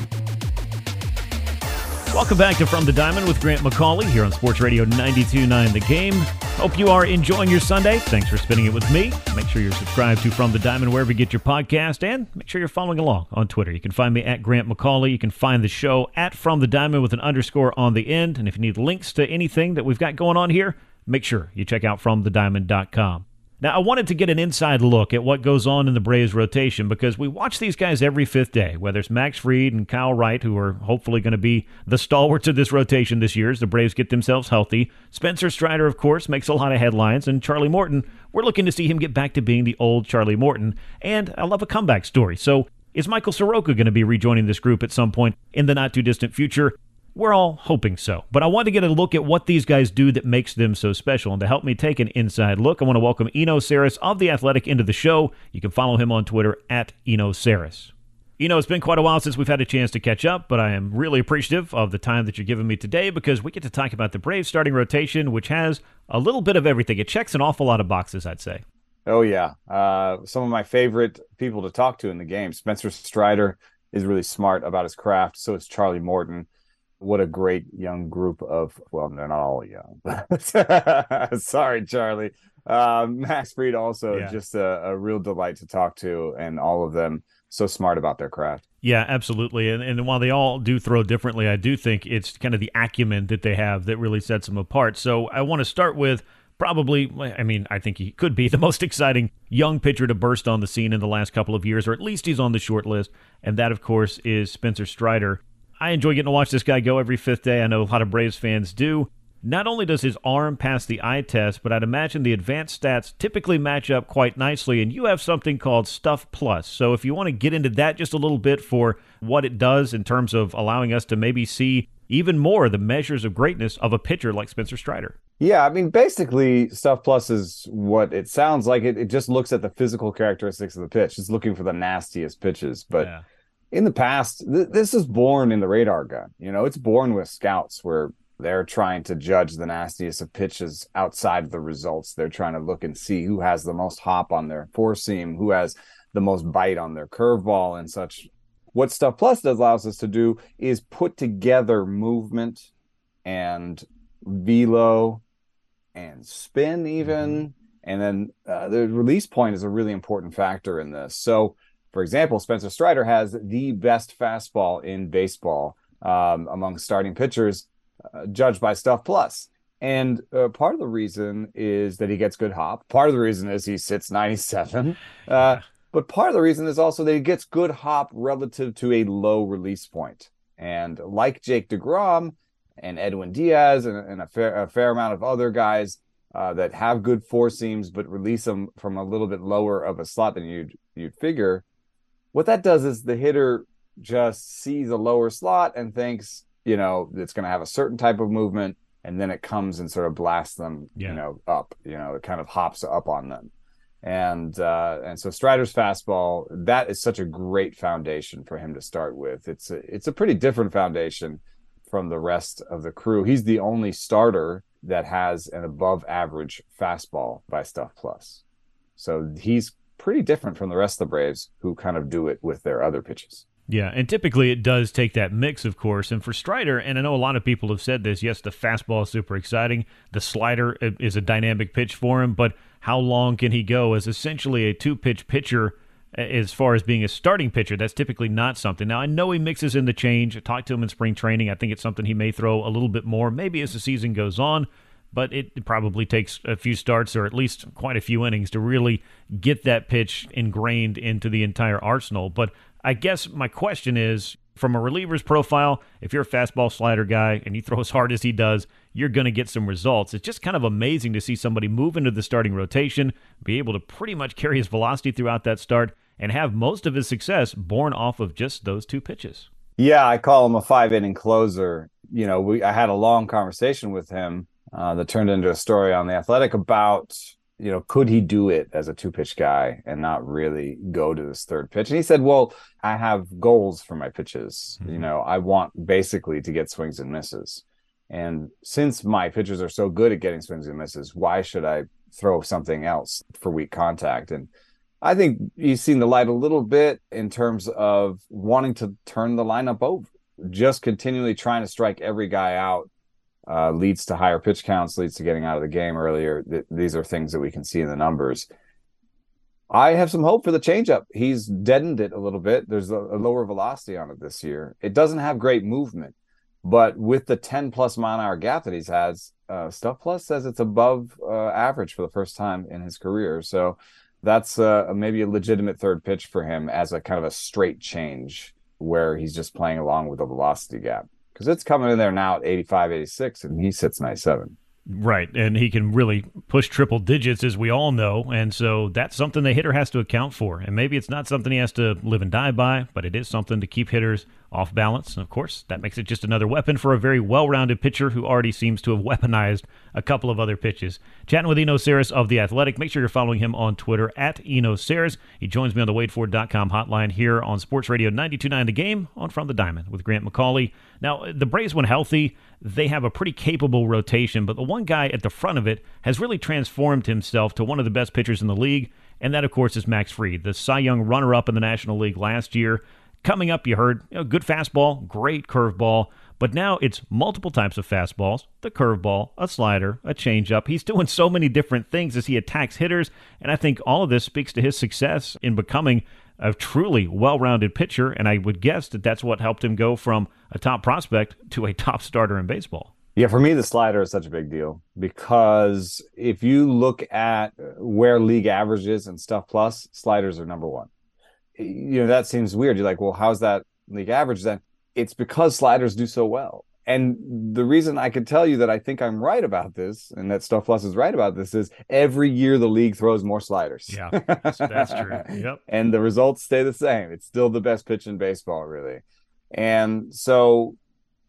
Welcome back to From the Diamond with Grant McAuley here on Sports Radio 92.9 The Game. Hope you are enjoying your Sunday. Thanks for spending it with me. Make sure you're subscribed to From the Diamond wherever you get your podcast, and make sure you're following along on Twitter. You can find me at Grant McAuley. You can find the show at From the Diamond with an underscore on the end. And if you need links to anything that we've got going on here, make sure you check out FromTheDiamond.com. Now, I wanted to get an inside look at what goes on in the Braves rotation because we watch these guys every fifth day, whether it's Max Fried and Kyle Wright, who are hopefully going to be the stalwarts of this rotation this year as the Braves get themselves healthy. Spencer Strider, of course, makes a lot of headlines, and Charlie Morton, we're looking to see him get back to being the old Charlie Morton. And I love a comeback story. So, is Michael Soroka going to be rejoining this group at some point in the not too distant future? We're all hoping so. But I want to get a look at what these guys do that makes them so special. And to help me take an inside look, I want to welcome Eno Sarris of The Athletic into the show. You can follow him on Twitter at Eno Sarris. You know, it's been quite a while since we've had a chance to catch up, but I am really appreciative of the time that you're giving me today because we get to talk about the Braves starting rotation, which has a little bit of everything. It checks an awful lot of boxes, I'd say. Oh, yeah. Uh, some of my favorite people to talk to in the game. Spencer Strider is really smart about his craft. So is Charlie Morton what a great young group of well they're not all young sorry charlie uh, Max Fried also Yeah. just a, a real delight to talk to, and all of them so smart about their craft. Yeah, absolutely. And, and while they all do throw differently, I do think it's kind of the acumen that they have that really sets them apart. So I want to start with probably, I mean, I think he could be the most exciting young pitcher to burst on the scene in the last couple of years, or at least he's on the short list. And that, of course, is Spencer Strider. I enjoy getting to watch this guy go every fifth day. I know a lot of Braves fans do. Not only does his arm pass the eye test, but I'd imagine the advanced stats typically match up quite nicely. And you have something called Stuff Plus. So if you want to get into that just a little bit for what it does in terms of allowing us to maybe see even more the measures of greatness of a pitcher like Spencer Strider. Yeah, I mean, basically, Stuff Plus is what it sounds like. It, it just looks at the physical characteristics of the pitch. It's looking for the nastiest pitches. But Yeah. In the past, th- this is born in the radar gun. You know, it's born with scouts where they're trying to judge the nastiest of pitches outside of the results. They're trying to look and see who has the most hop on their four seam, who has the most bite on their curveball, and such. What Stuff Plus does allows us to do is put together movement and velo and spin even and then uh, the release point is a really important factor in this so for example spencer strider has the best fastball in baseball um, among starting pitchers uh, judged by stuff Plus. and uh, part of the reason is that he gets good hop part of the reason is he sits 97 uh, but part of the reason is also that he gets good hop relative to a low release point. point and like jake DeGrom and Edwin Diaz and, and a, fair, a fair amount of other guys uh, that have good four seams but release them from a little bit lower of a slot than you'd you'd figure. What that does is the hitter just sees a lower slot and thinks, you know, it's going to have a certain type of movement, and then it comes and sort of blasts them, Yeah. you know, up. You know, it kind of hops up on them. And uh, and so Strider's fastball that is such a great foundation for him to start with. It's a, it's a pretty different foundation from the rest of the crew. He's the only starter that has an above average fastball by Stuff Plus. So he's pretty different from the rest of the Braves who kind of do it with their other pitches. Yeah, and typically it does take that mix, of course. And for Strider, and I know a lot of people have said this, yes, the fastball is super exciting. The slider uh, is a dynamic pitch for him, but how long can he go as essentially a two pitch pitcher uh, as far as being a starting pitcher? That's typically not something. Now, I know he mixes in the change. I talked to him in spring training. I think it's something he may throw a little bit more, maybe as the season goes on. But it probably takes a few starts or at least quite a few innings to really get that pitch ingrained into the entire arsenal. But I guess my question is from a reliever's profile, if you're a fastball slider guy and you throw as hard as he does, you're going to get some results. It's just kind of amazing to see somebody move into the starting rotation, be able to pretty much carry his velocity throughout that start, and have most of his success born off of just those two pitches. Yeah, I call him a five inning closer. You know, we I had a long conversation with him uh, that turned into a story on the Athletic about you know could he do it as a two pitch guy and not really go to this third pitch? And he said, "Well, I have goals for my pitches. You know, I want basically to get swings and misses." And since my pitchers are so good at getting swings and misses, why should I throw something else for weak contact? And I think he's seen the light a little bit in terms of wanting to turn the lineup over. Just continually trying to strike every guy out uh, leads to higher pitch counts, leads to getting out of the game earlier. Th- these are things that we can see in the numbers. I have some hope for the changeup. He's deadened it a little bit. There's a, a lower velocity on it this year. It doesn't have great movement, but with the 10 plus mile an hour gap that he's had, uh, Stuff Plus says it's above uh, average for the first time in his career. So that's uh, maybe a legitimate third pitch for him as a kind of a straight change where he's just playing along with the velocity gap because it's coming in there now at 85, 86, and he sits 97. Right, and he can really push triple digits, as we all know, and so that's something the hitter has to account for. And maybe it's not something he has to live and die by, but it is something to keep hitters off balance. And of course, that makes it just another weapon for a very well-rounded pitcher who already seems to have weaponized a couple of other pitches. Chatting with Eno Sarris of the Athletic. Make sure you're following him on Twitter at Eno Sarris. He joins me on the WadeFord.com hotline here on Sports Radio 92.9 The Game on From the Diamond with Grant McAuley. Now, the Braves, when healthy, they have a pretty capable rotation, but the one guy at the front of it has really transformed himself to one of the best pitchers in the league, and that, of course, is Max Fried, the Cy Young runner up in the National League last year. Coming up, you heard you know, good fastball, great curveball, But now it's multiple types of fastballs, the curveball, a slider, a changeup. He's doing so many different things as he attacks hitters, and I think all of this speaks to his success in becoming a truly well-rounded pitcher, and I would guess that that's what helped him go from a top prospect to a top starter in baseball. Yeah, for me, the slider is such a big deal because if you look at where league averages and stuff plus, sliders are number one. You know, that seems weird. You're like, well, how's that league average then? It's because sliders do so well. And the reason I can tell you that I think I'm right about this and that Stuff Plus is right about this is every year the league throws more sliders. Yeah, that's, that's true. Yep. and the results stay the same. It's still the best pitch in baseball, really. And so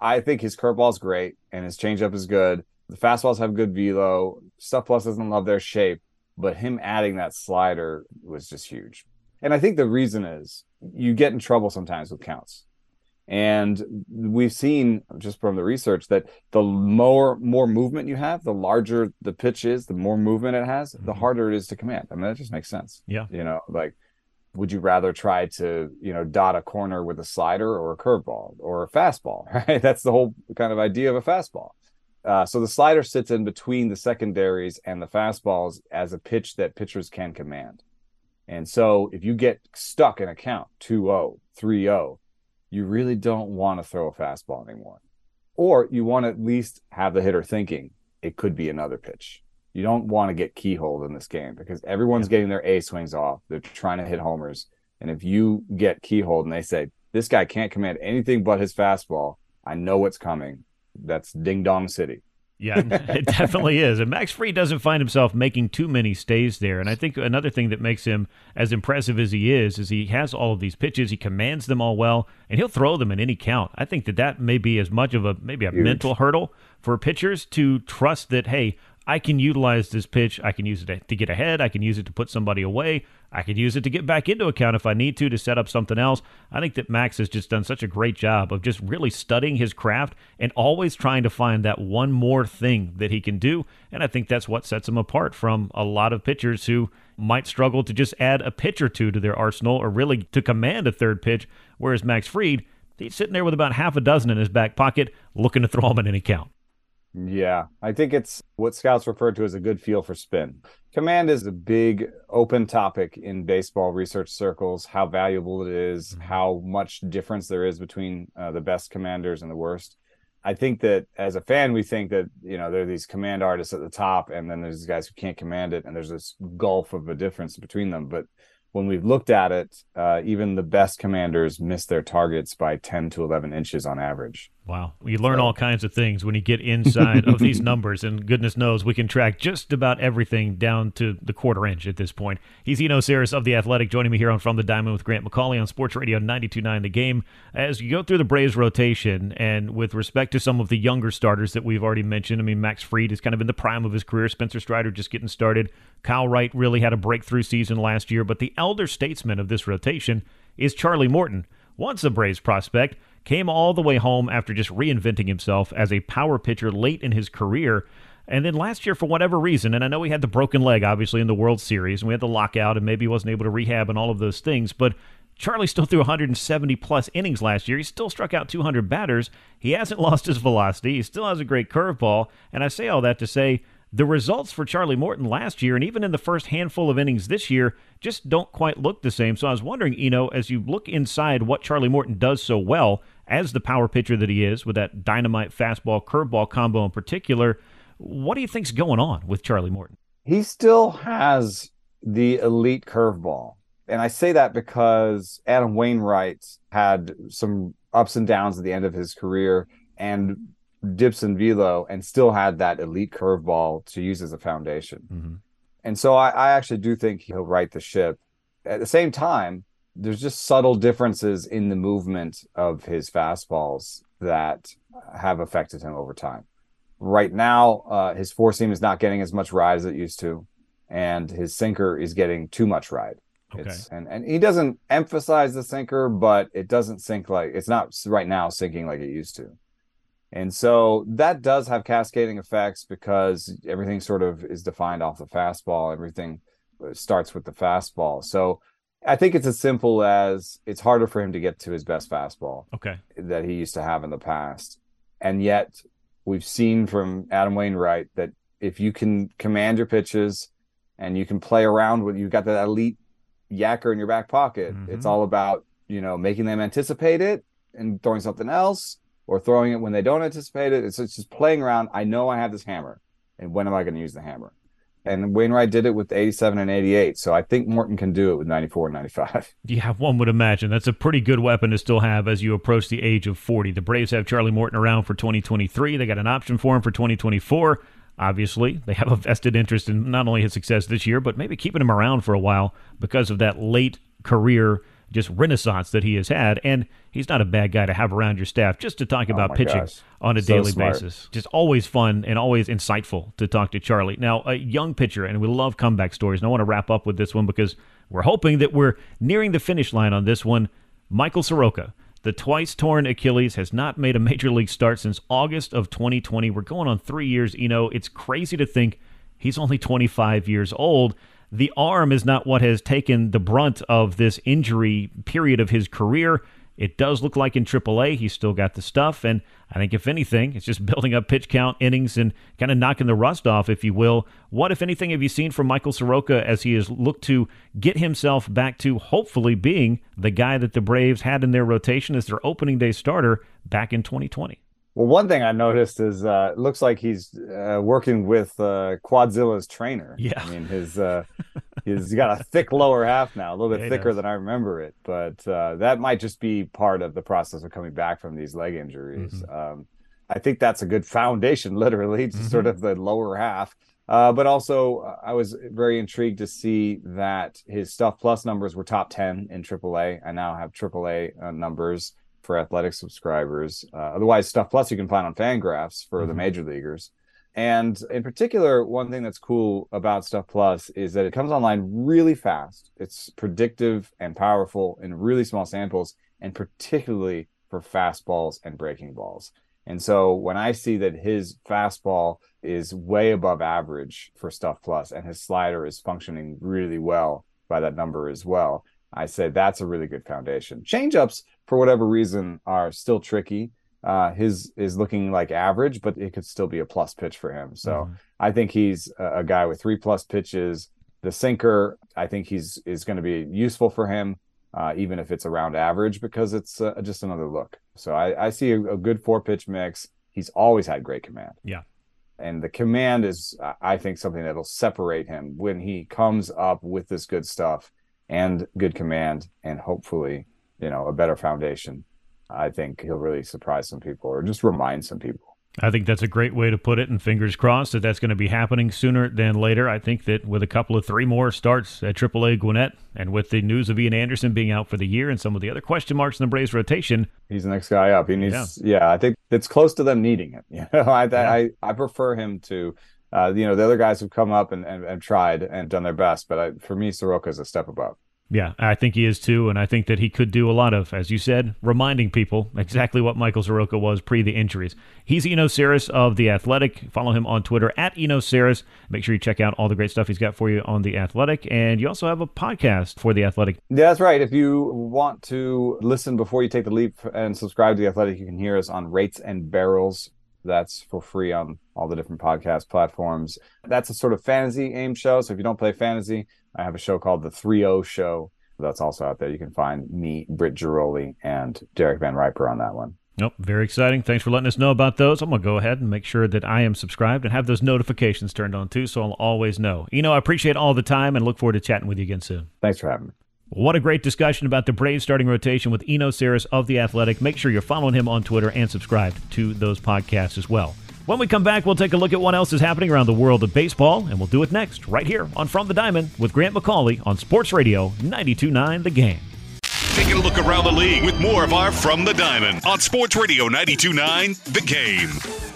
I think his curveball is great and his changeup is good. The fastballs have good velo. Stuff Plus doesn't love their shape, but him adding that slider was just huge. And I think the reason is you get in trouble sometimes with counts. And we've seen just from the research that the more more movement you have, the larger the pitch is, the more movement it has, mm-hmm. the harder it is to command. I mean, that just makes sense. Yeah. You know, like would you rather try to, you know, dot a corner with a slider or a curveball or a fastball? Right. That's the whole kind of idea of a fastball. Uh, so the slider sits in between the secondaries and the fastballs as a pitch that pitchers can command. And so if you get stuck in a count 2 0, 3 0, you really don't want to throw a fastball anymore. Or you want to at least have the hitter thinking it could be another pitch. You don't want to get keyholed in this game because everyone's yeah. getting their A swings off. They're trying to hit homers. And if you get keyholed and they say, this guy can't command anything but his fastball, I know what's coming. That's ding dong city. Yeah, it definitely is. And Max Fried doesn't find himself making too many stays there. And I think another thing that makes him as impressive as he is is he has all of these pitches. He commands them all well, and he'll throw them in any count. I think that that may be as much of a maybe a Huge. mental hurdle for pitchers to trust that hey, I can utilize this pitch. I can use it to get ahead. I can use it to put somebody away. I could use it to get back into account if I need to to set up something else. I think that Max has just done such a great job of just really studying his craft and always trying to find that one more thing that he can do. And I think that's what sets him apart from a lot of pitchers who might struggle to just add a pitch or two to their arsenal or really to command a third pitch. Whereas Max Fried, he's sitting there with about half a dozen in his back pocket looking to throw them at any count. Yeah, I think it's what scouts refer to as a good feel for spin. Command is a big open topic in baseball research circles, how valuable it is, mm-hmm. how much difference there is between uh, the best commanders and the worst. I think that as a fan, we think that, you know, there are these command artists at the top, and then there's these guys who can't command it, and there's this gulf of a difference between them. But when we've looked at it, uh, even the best commanders miss their targets by 10 to 11 inches on average. Wow. You learn all kinds of things when you get inside of these numbers, and goodness knows we can track just about everything down to the quarter inch at this point. He's Eno Sarris of The Athletic joining me here on From the Diamond with Grant McAuley on Sports Radio 92.9 The Game. As you go through the Braves rotation, and with respect to some of the younger starters that we've already mentioned, I mean, Max Fried is kind of in the prime of his career. Spencer Strider just getting started. Kyle Wright really had a breakthrough season last year, but the elder statesman of this rotation is Charlie Morton, once a Braves prospect came all the way home after just reinventing himself as a power pitcher late in his career. And then last year, for whatever reason, and I know he had the broken leg, obviously, in the World Series, and we had the lockout, and maybe he wasn't able to rehab and all of those things, but Charlie still threw 170 plus innings last year. He still struck out 200 batters. He hasn't lost his velocity. He still has a great curveball. And I say all that to say the results for Charlie Morton last year and even in the first handful of innings this year just don't quite look the same. So I was wondering, you know, as you look inside what Charlie Morton does so well, as the power pitcher that he is, with that dynamite fastball curveball combo in particular, what do you think's going on with Charlie Morton? He still has the elite curveball. And I say that because Adam Wainwright had some ups and downs at the end of his career and dips in velo and still had that elite curveball to use as a foundation. Mm-hmm. And so I, I actually do think he'll right the ship. At the same time, there's just subtle differences in the movement of his fastballs that have affected him over time. Right now, uh, his four seam is not getting as much ride as it used to, and his sinker is getting too much ride. Okay. It's, and and he doesn't emphasize the sinker, but it doesn't sink like it's not right now sinking like it used to. And so that does have cascading effects because everything sort of is defined off the fastball. Everything uh, starts with the fastball. So I think it's as simple as it's harder for him to get to his best fastball. Okay. That he used to have in the past. And yet we've seen from Adam Wainwright that if you can command your pitches and you can play around with you've got that elite yakker in your back pocket, mm-hmm. it's all about, you know, making them anticipate it and throwing something else or throwing it when they don't anticipate it. It's, it's just playing around. I know I have this hammer, and when am I going to use the hammer? And Wainwright did it with 87 and 88. So I think Morton can do it with 94 and 95. Yeah, one would imagine. That's a pretty good weapon to still have as you approach the age of 40. The Braves have Charlie Morton around for 2023. They got an option for him for 2024. Obviously, they have a vested interest in not only his success this year, but maybe keeping him around for a while because of that late career just renaissance that he has had. And he's not a bad guy to have around your staff just to talk oh about pitching gosh. on a so daily smart. basis. Just always fun and always insightful to talk to Charlie. Now, a young pitcher, and we love comeback stories. And I want to wrap up with this one because we're hoping that we're nearing the finish line on this one. Michael Soroka. The twice torn Achilles has not made a major league start since August of 2020. We're going on three years. You know, it's crazy to think he's only 25 years old the arm is not what has taken the brunt of this injury period of his career. It does look like in AAA he's still got the stuff, and I think if anything, it's just building up pitch count, innings, and kind of knocking the rust off, if you will. What, if anything, have you seen from Michael Soroka as he has looked to get himself back to hopefully being the guy that the Braves had in their rotation as their opening day starter back in 2020? Well, one thing I noticed is uh, it looks like he's uh, working with uh, Quadzilla's trainer. Yeah, I mean his uh, he's got a thick lower half now, a little bit yeah, thicker than I remember it. But uh, that might just be part of the process of coming back from these leg injuries. Mm-hmm. Um, I think that's a good foundation, literally, to mm-hmm. sort of the lower half. Uh, but also, I was very intrigued to see that his Stuff Plus numbers were top ten in AAA. I now have AAA uh, numbers for athletic subscribers. Uh, otherwise, Stuff Plus you can find on Fangraphs for mm-hmm. the major leaguers. And in particular, one thing that's cool about Stuff Plus is that it comes online really fast. It's predictive and powerful in really small samples, and particularly for fastballs and breaking balls. And so when I see that his fastball is way above average for Stuff Plus and his slider is functioning really well by that number as well, I say that's a really good foundation. Changeups, for whatever reason, are still tricky. Uh, his is looking like average, but it could still be a plus pitch for him. So mm-hmm. I think he's a, a, guy with three plus pitches. The sinker, I think he's is going to be useful for him, uh, even if it's around average, because it's uh, just another look. So I, I see a, a good four pitch mix. He's always had great command. Yeah. And the command is, I think, something that'll separate him when he comes up with this good stuff and good command and hopefully, you know, a better foundation. I think he'll really surprise some people or just remind some people. I think that's a great way to put it, and fingers crossed that that's going to be happening sooner than later. I think that with a couple of three more starts at AAA Gwinnett, and with the news of Ian Anderson being out for the year and some of the other question marks in the Braves rotation, he's the next guy up. He needs, yeah, yeah I think it's close to them needing him. You know, I, yeah. I, I prefer him to uh, you know, the other guys have come up and, and, and tried and done their best, but I, for me, Soroka is a step above. Yeah, I think he is too, and I think that he could do a lot of, as you said, reminding people exactly what Michael Soroka was pre the injuries. He's Eno Sarris of The Athletic. Follow him on Twitter at Eno Sarris. Make sure you check out all the great stuff he's got for you on The Athletic, and you also have a podcast for The Athletic. Yeah, that's right. If you want to listen before you take the leap and subscribe to The Athletic, you can hear us on Rates and Barrels that's for free on all the different podcast platforms. That's a sort of fantasy aim show. So if you don't play fantasy, I have a show called The 3 Show. That's also out there. You can find me, Britt Ghiroli, and Derek Van Riper on that one. Nope, very exciting. Thanks for letting us know about those. I'm going to go ahead and make sure that I am subscribed and have those notifications turned on too, so I'll always know. You know, I appreciate all the time and look forward to chatting with you again soon. Thanks for having me. What a great discussion about the Braves starting rotation with Eno Sarris of The Athletic. Make sure you're following him on Twitter and subscribed to those podcasts as well. When we come back, we'll take a look at what else is happening around the world of baseball, and we'll do it next, right here on From the Diamond with Grant McAuley on Sports Radio 929 The Game. Taking a look around the league with more of our From the Diamond on Sports Radio 929 The Game.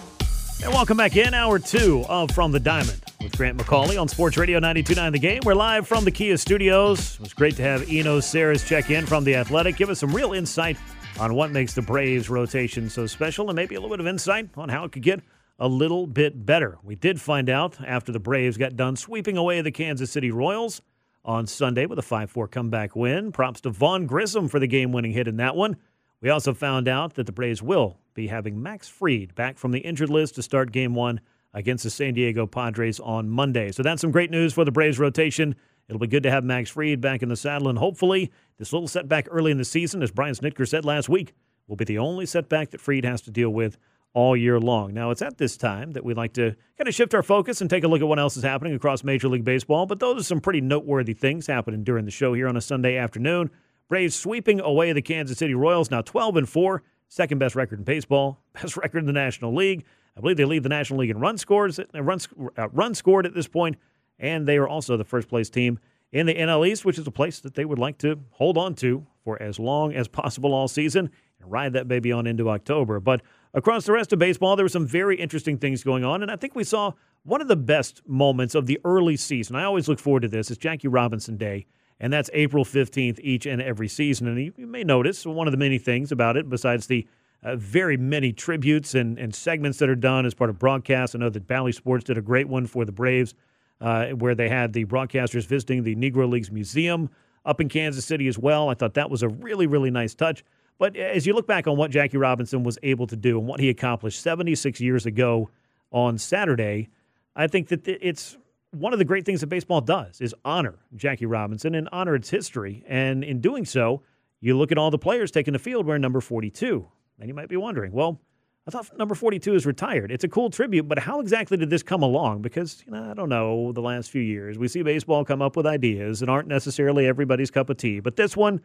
And welcome back in, hour two of From the Diamond with Grant McAuley on Sports Radio 929 The Game. We're live from the Kia studios. It was great to have Eno Sarris check in from The Athletic, give us some real insight on what makes the Braves rotation so special and maybe a little bit of insight on how it could get a little bit better. We did find out after the Braves got done sweeping away the Kansas City Royals on Sunday with a 5 4 comeback win. Props to Vaughn Grissom for the game winning hit in that one. We also found out that the Braves will be having Max Fried back from the injured list to start game one against the San Diego Padres on Monday. So that's some great news for the Braves rotation. It'll be good to have Max Fried back in the saddle, and hopefully, this little setback early in the season, as Brian Snitker said last week, will be the only setback that Fried has to deal with all year long. Now, it's at this time that we like to kind of shift our focus and take a look at what else is happening across Major League Baseball, but those are some pretty noteworthy things happening during the show here on a Sunday afternoon. Braves sweeping away the Kansas City Royals, now 12 and 4, second best record in baseball, best record in the National League. I believe they lead the National League in run scores, uh, runs uh, run scored at this point, and they are also the first place team in the NL East, which is a place that they would like to hold on to for as long as possible all season and ride that baby on into October. But across the rest of baseball, there were some very interesting things going on, and I think we saw one of the best moments of the early season. I always look forward to this. It's Jackie Robinson Day, and that's April 15th each and every season. And you, you may notice one of the many things about it, besides the uh, very many tributes and, and segments that are done as part of broadcasts. I know that Bally Sports did a great one for the Braves, uh, where they had the broadcasters visiting the Negro Leagues Museum up in Kansas City as well. I thought that was a really, really nice touch. But as you look back on what Jackie Robinson was able to do and what he accomplished 76 years ago on Saturday, I think that it's one of the great things that baseball does is honor Jackie Robinson and honor its history. And in doing so, you look at all the players taking the field wearing number 42. And you might be wondering, well, I thought number 42 is retired. It's a cool tribute, but how exactly did this come along? Because, you know, I don't know, the last few years, we see baseball come up with ideas that aren't necessarily everybody's cup of tea. But this one,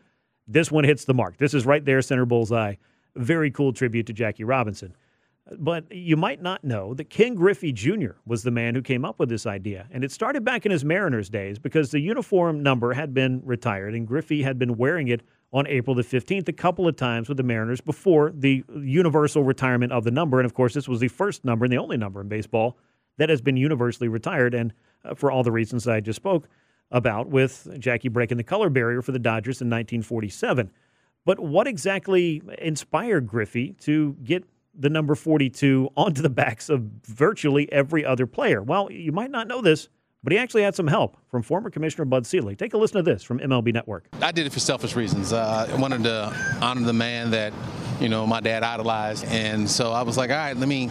this one hits the mark. This is right there, center bullseye. Very cool tribute to Jackie Robinson. But you might not know that Ken Griffey Jr. was the man who came up with this idea. And it started back in his Mariners days because the uniform number had been retired and Griffey had been wearing it on April the 15th a couple of times with the Mariners before the universal retirement of the number. And of course, this was the first number and the only number in baseball that has been universally retired. And uh, for all the reasons I just spoke, about with Jackie breaking the color barrier for the Dodgers in 1947. But what exactly inspired Griffey to get the number 42 onto the backs of virtually every other player? Well, you might not know this, but he actually had some help from former Commissioner Bud Selig. Take a listen to this from MLB Network. I did it for selfish reasons. Uh, I wanted to honor the man that, you know, my dad idolized. And so I was like, all right, let me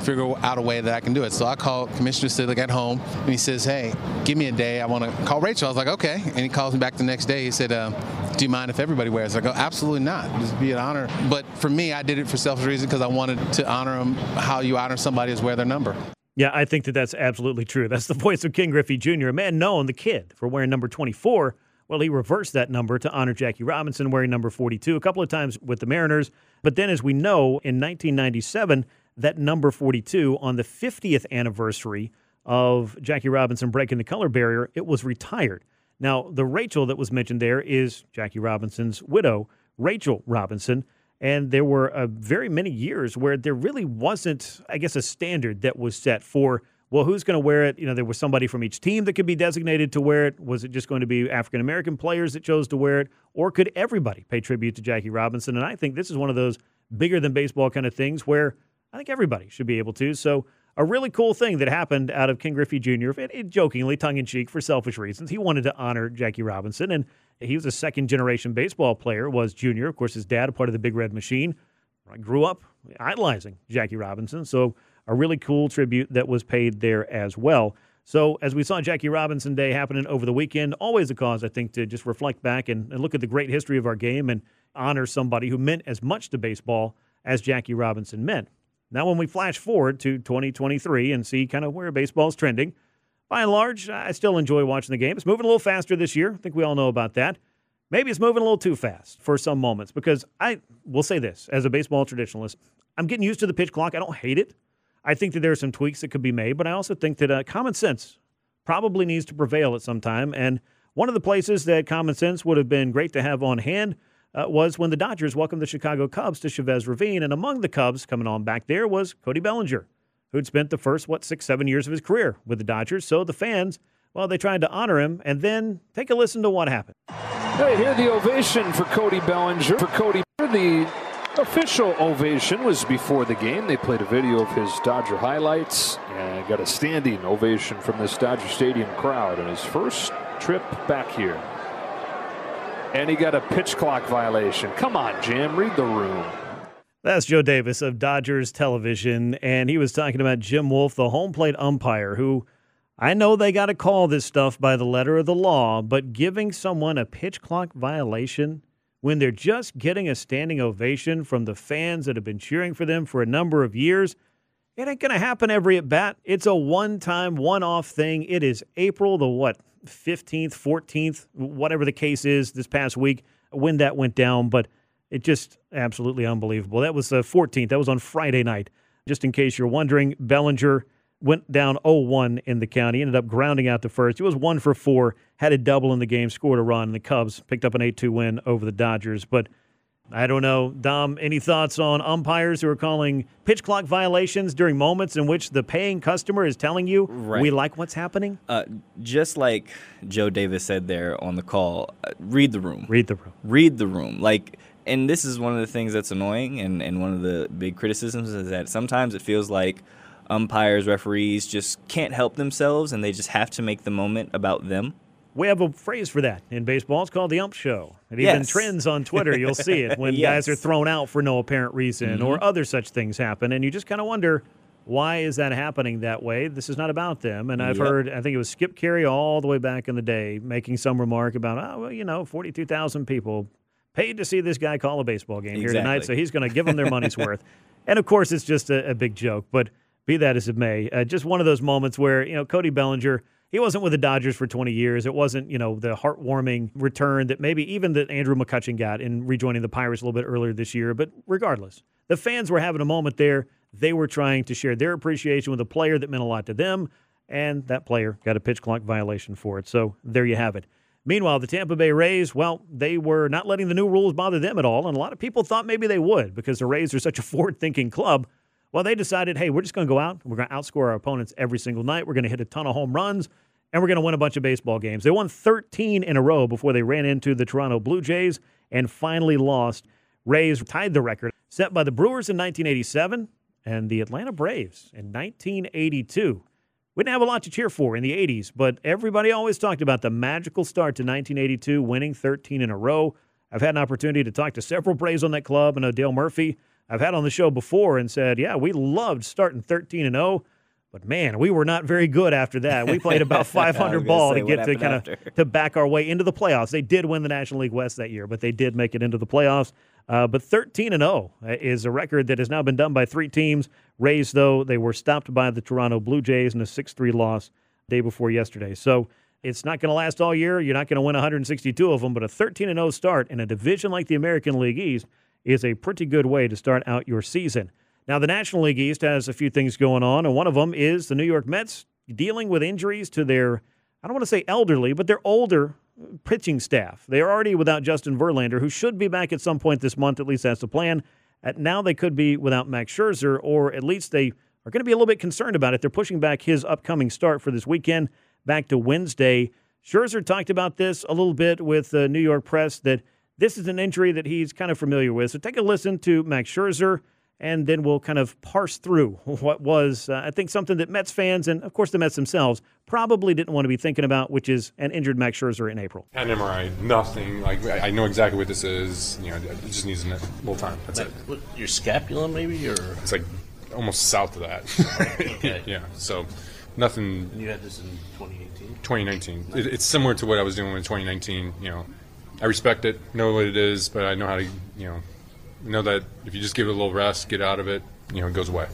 figure out a way that I can do it. So I called Commissioner Selig at home, and he says, "Hey, give me a day. I want to call Rachel." I was like, "Okay," and he calls me back the next day. He said, uh, "Do you mind if everybody wears?" I go, "Absolutely not. Just be an honor." But for me, I did it for selfish reasons because I wanted to honor them. How you honor somebody is wear their number. Yeah, I think that that's absolutely true. That's the voice of Ken Griffey Jr., a man known, the kid, for wearing number 24. Well, he reversed that number to honor Jackie Robinson wearing number 42 a couple of times with the Mariners. But then, as we know, in 1997, that number 42 on the 50th anniversary of Jackie Robinson breaking the color barrier, it was retired. Now, the Rachel that was mentioned there is Jackie Robinson's widow, Rachel Robinson. And there were uh, very many years where there really wasn't, I guess, a standard that was set for, well, who's going to wear it? You know, there was somebody from each team that could be designated to wear it. Was it just going to be African American players that chose to wear it? Or could everybody pay tribute to Jackie Robinson? And I think this is one of those bigger than baseball kind of things where I think everybody should be able to. So, a really cool thing that happened out of Ken Griffey Jr., it, it jokingly, tongue in cheek, for selfish reasons. He wanted to honor Jackie Robinson, and he was a second generation baseball player, was Junior. Of course, his dad, a part of the Big Red Machine. I grew up idolizing Jackie Robinson. So, a really cool tribute that was paid there as well. So, as we saw Jackie Robinson Day happening over the weekend, always a cause, I think, to just reflect back and, and look at the great history of our game and honor somebody who meant as much to baseball as Jackie Robinson meant. Now, when we flash forward to 2023 and see kind of where baseball's trending, by and large, I still enjoy watching the game. It's moving a little faster this year. I think we all know about that. Maybe it's moving a little too fast for some moments because I will say this as a baseball traditionalist, I'm getting used to the pitch clock. I don't hate it. I think that there are some tweaks that could be made, but I also think that uh, common sense probably needs to prevail at some time. And one of the places that common sense would have been great to have on hand uh, was when the Dodgers welcomed the Chicago Cubs to Chavez Ravine. And among the Cubs coming on back there was Cody Bellinger, who'd spent the first, what, six, seven years of his career with the Dodgers. So the fans, well, they tried to honor him. And then take a listen to what happened. Hey, here the ovation for Cody Bellinger. For Cody, the official ovation was before the game. They played a video of his Dodger highlights and got a standing ovation from this Dodger Stadium crowd on his first trip back here. And he got a pitch clock violation. Come on, Jim, read the room. That's Joe Davis of Dodgers Television, and he was talking about Jim Wolf, the home plate umpire, who I know they got to call this stuff by the letter of the law, but giving someone a pitch clock violation when they're just getting a standing ovation from the fans that have been cheering for them for a number of years, it ain't going to happen every at bat. It's a one time, one off thing. It is April the what, 15th, 14th, whatever the case is this past week when that went down, but it just absolutely unbelievable. That was the 14th. That was on Friday night. Just in case you're wondering, Bellinger went down 0-1 in the county, ended up grounding out the first. He was one for four, had a double in the game, scored a run, and the Cubs picked up an 8-2 win over the Dodgers. But I don't know, Dom. Any thoughts on umpires who are calling pitch clock violations during moments in which the paying customer is telling you Right. we like what's happening? Uh, just like Joe Davis said there on the call, uh, read the room. Read the room. Read the room. Like, and this is one of the things that's annoying, and, and one of the big criticisms is that sometimes it feels like umpires, referees just can't help themselves, and they just have to make the moment about them. We have a phrase for that in baseball. It's called the ump show. Even Yes. trends on Twitter. You'll see it when guys are thrown out for no apparent reason or Mhm. other such things happen. And you just kind of wonder, why is that happening that way? This is not about them. And I've Yep. heard, I think it was Skip Caray all the way back in the day making some remark about, oh, well, you know, 42,000 people paid to see this guy call a baseball game here tonight. So he's going to give them their money's worth. And of course, it's just a, a big joke. But be that as it may, uh, just one of those moments where, you know, Cody Bellinger, he wasn't with the Dodgers for 20 years. It wasn't, you know, the heartwarming return that maybe even that Andrew McCutchen got in rejoining the Pirates a little bit earlier this year. But regardless, the fans were having a moment there. They were trying to share their appreciation with a player that meant a lot to them, and that player got a pitch clock violation for it. So there you have it. Meanwhile, the Tampa Bay Rays, well, they were not letting the new rules bother them at all, and a lot of people thought maybe they would because the Rays are such a forward-thinking club. Well, they decided, hey, we're just going to go out. We're going to outscore our opponents every single night. We're going to hit a ton of home runs, and we're going to win a bunch of baseball games. They won 13 in a row before they ran into the Toronto Blue Jays and finally lost. Rays tied the record set by the Brewers in 1987 and the Atlanta Braves in 1982. We didn't have a lot to cheer for in the 80s, but everybody always talked about the magical start to 1982, winning 13 in a row. I've had an opportunity to talk to several Braves on that club. and Dale Murphy, I've had on the show before and said, yeah, we loved starting 13 and 0, but man, we were not very good after that. We played about 500 ball say, to get to kind of to back our way into the playoffs. They did win the National League West that year, but they did make it into the playoffs. Uh, but 13 and 0 is a record that has now been done by three teams. Rays, though, they were stopped by the Toronto Blue Jays in a 6 3 loss day before yesterday. So it's not going to last all year. You're not going to win 162 of them, but a 13 and 0 start in a division like the American League East is a pretty good way to start out your season. Now, the National League East has a few things going on, and one of them is the New York Mets dealing with injuries to their, I don't want to say elderly, but their older pitching staff. They are already without Justin Verlander, who should be back at some point this month. At least that's the plan. At now they could be without Max Scherzer, or at least they are going to be a little bit concerned about it. They're pushing back his upcoming start for this weekend back to Wednesday. Scherzer talked about this a little bit with the New York press that this is an injury that he's kind of familiar with. So take a listen to Max Scherzer, and then we'll kind of parse through what was, uh, I think, something that Mets fans and, of course, the Mets themselves probably didn't want to be thinking about, which is an injured Max Scherzer in April. Had an MRI, nothing. Like I I know exactly what this is. You know, it just needs a little time. That's it. What, your scapula, maybe, or It's like almost south of that. Okay. yeah. So nothing. you had this in 2018? 2019. It, it's similar to what I was doing in 2019. You know, I respect it, know what it is, but I know how to. You know, know that if you just give it a little rest, get out of it, you know, it goes away.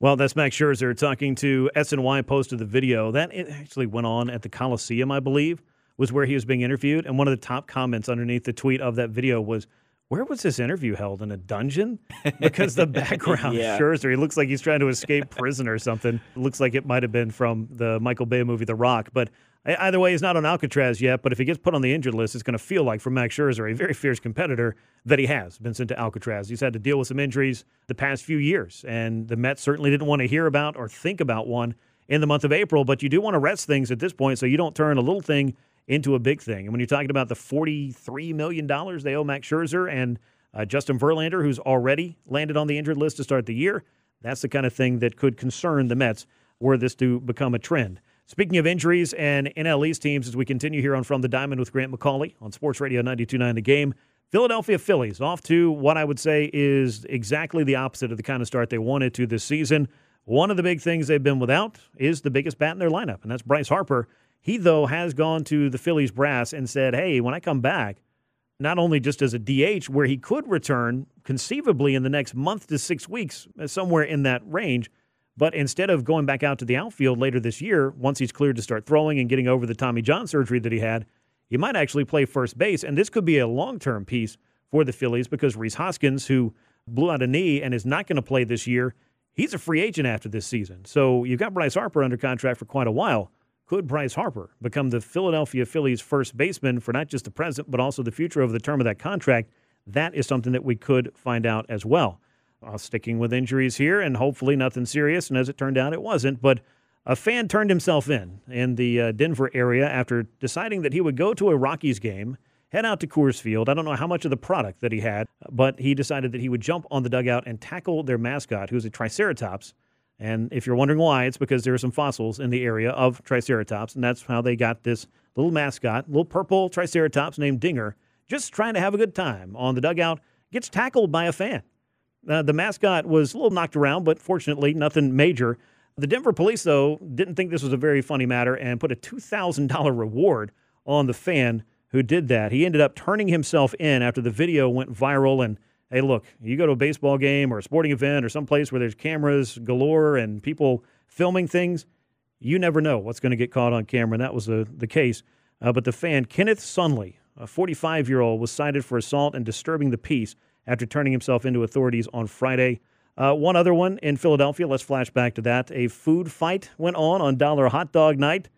Well, that's Max Scherzer talking to SNY. Posted the video that it actually went on at the Coliseum, I believe, was where he was being interviewed. And one of the top comments underneath the tweet of that video was, "Where was this interview held in a dungeon?" Because the background Yeah. Scherzer, he looks like he's trying to escape prison or something. looks like it might have been from the Michael Bay movie The Rock, but. Either way, he's not on Alcatraz yet, but if he gets put on the injured list, it's going to feel like for Max Scherzer, a very fierce competitor that he has been sent to Alcatraz. He's had to deal with some injuries the past few years, and the Mets certainly didn't want to hear about or think about one in the month of April, but you do want to rest things at this point so you don't turn a little thing into a big thing. And when you're talking about the $43 million they owe Max Scherzer and uh, Justin Verlander, who's already landed on the injured list to start the year, that's the kind of thing that could concern the Mets were this to become a trend. Speaking of injuries and NL East teams, as we continue here on From the Diamond with Grant McAuley on Sports Radio 92.9 The Game, Philadelphia Phillies off to what I would say is exactly the opposite of the kind of start they wanted to this season. One of the big things they've been without is the biggest bat in their lineup, and that's Bryce Harper. He, though, has gone to the Phillies brass and said, hey, when I come back, not only just as a DH, where he could return conceivably in the next month to six weeks, somewhere in that range, but instead of going back out to the outfield later this year, once he's cleared to start throwing and getting over the Tommy John surgery that he had, he might actually play first base. And this could be a long term piece for the Phillies because Rhys Hoskins, who blew out a knee and is not going to play this year, he's a free agent after this season. So you've got Bryce Harper under contract for quite a while. Could Bryce Harper become the Philadelphia Phillies first baseman for not just the present, but also the future over the term of that contract? That is something that we could find out as well. Uh, sticking with injuries here, and hopefully nothing serious. And as it turned out, it wasn't. But a fan turned himself in in the uh, Denver area after deciding that he would go to a Rockies game, head out to Coors Field. I don't know how much of the product that he had, but he decided that he would jump on the dugout and tackle their mascot, who's a Triceratops. And if you're wondering why, it's because there are some fossils in the area of Triceratops, and that's how they got this little mascot, little purple Triceratops named Dinger, just trying to have a good time on the dugout, gets tackled by a fan. Uh, the mascot was a little knocked around, but fortunately, nothing major. The Denver police, though, didn't think this was a very funny matter and put a $2,000 reward on the fan who did that. He ended up turning himself in after the video went viral. And hey, look, you go to a baseball game or a sporting event or someplace where there's cameras galore and people filming things, you never know what's going to get caught on camera. And that was the, the case. Uh, but the fan, Kenneth Sunley, a 45 year old, was cited for assault and disturbing the peace after turning himself into authorities on Friday. Uh, one other one in Philadelphia. Let's flash back to that. A food fight went on on Dollar Hot Dog Night.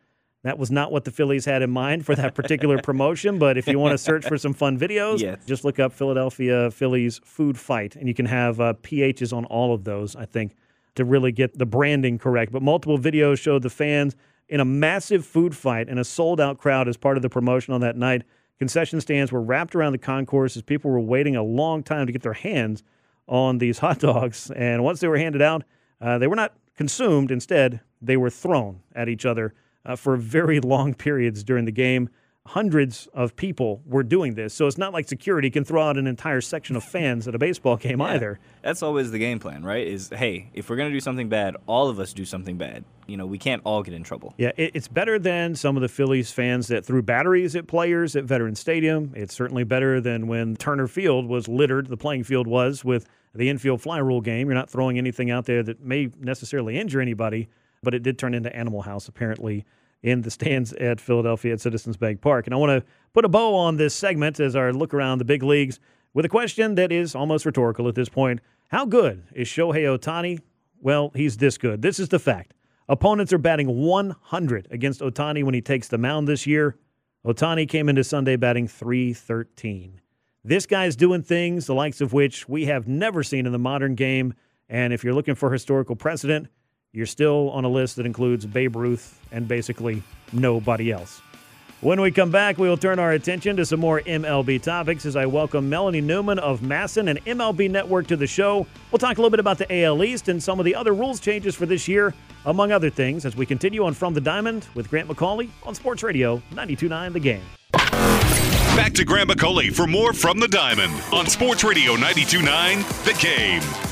That was not what the Phillies had in mind for that particular promotion, but if you want to search for some fun videos, Yes. just look up Philadelphia Phillies food fight, and you can have uh, PHs on all of those, I think, to really get the branding correct. But multiple videos showed the fans in a massive food fight and a sold out crowd as part of the promotion on that night. Concession stands were wrapped around the concourse as people were waiting a long time to get their hands on these hot dogs. And once they were handed out, uh, they were not consumed. Instead, they were thrown at each other uh, for very long periods during the game. Hundreds of people were doing this. So it's not like security can throw out an entire section of fans at a baseball game Yeah. either. That's always the game plan, right? Is hey, if we're gonna do something bad, all of us do something bad. You know, we can't all get in trouble. Yeah, it, it's better than some of the Phillies fans that threw batteries at players at Veterans Stadium. It's certainly better than when Turner Field was littered, the playing field was, with the infield fly rule game. You're not throwing anything out there that may necessarily injure anybody, but it did turn into Animal House, apparently, in the stands at Philadelphia at Citizens Bank Park. And I want to put a bow on this segment as our look around the big leagues with a question that is almost rhetorical at this point. How good is Shohei Ohtani? Well, he's this good. This is the fact. Opponents are batting 100 against Ohtani when he takes the mound this year. Ohtani came into Sunday batting 313. This guy's doing things the likes of which we have never seen in the modern game. And if you're looking for historical precedent, you're still on a list that includes Babe Ruth and basically nobody else. When we come back, we will turn our attention to some more MLB topics as I welcome Melanie Newman of MASN and MLB Network to the show. We'll talk a little bit about the AL East and some of the other rules changes for this year, among other things, as we continue on From the Diamond with Grant McAuley on Sports Radio 929 The Game. Back to Grant McAuley for more from the Diamond on Sports Radio 929 The Game.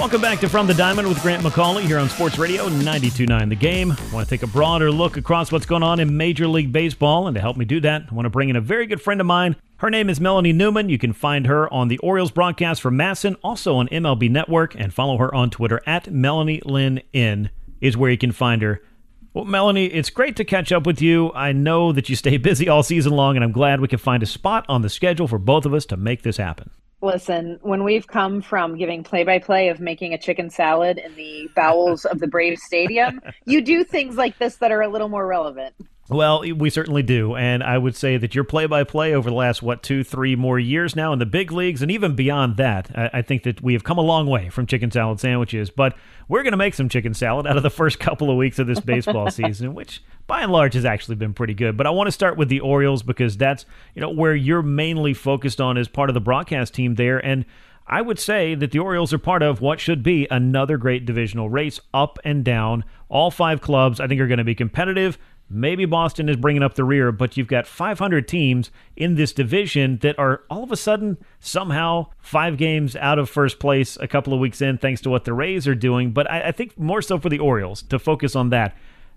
Welcome back to From the Diamond with Grant McAuley here on Sports Radio 929 The Game. I want to take a broader look across what's going on in Major League Baseball, and to help me do that, I want to bring in a very good friend of mine. Her name is Melanie Newman. You can find her on the Orioles broadcast for MASN, also on MLB Network, and follow her on Twitter at Melanie Lynn N is where you can find her. Well, Melanie, it's great to catch up with you. I know that you stay busy all season long, and I'm glad we could find a spot on the schedule for both of us to make this happen. Listen, when we've come from giving play by play of making a chicken salad in the bowels of the Braves Stadium, you do things like this that are a little more relevant. Well, we certainly do. And I would say that your play by play over the last, what, two, three more years now in the big leagues, and even beyond that, I, I think that we have come a long way from chicken salad sandwiches. But we're going to make some chicken salad out of the first couple of weeks of this baseball season, which by and large has actually been pretty good. But I want to start with the Orioles because that's, you know, where you're mainly focused on as part of the broadcast team there. And I would say that the Orioles are part of what should be another great divisional race up and down. All five clubs, I think, are going to be competitive. Maybe Boston is bringing up the rear, but you've got 500 teams in this division that are all of a sudden somehow five games out of first place a couple of weeks in, thanks to what the Rays are doing. But I, I think more so for the Orioles to focus on that.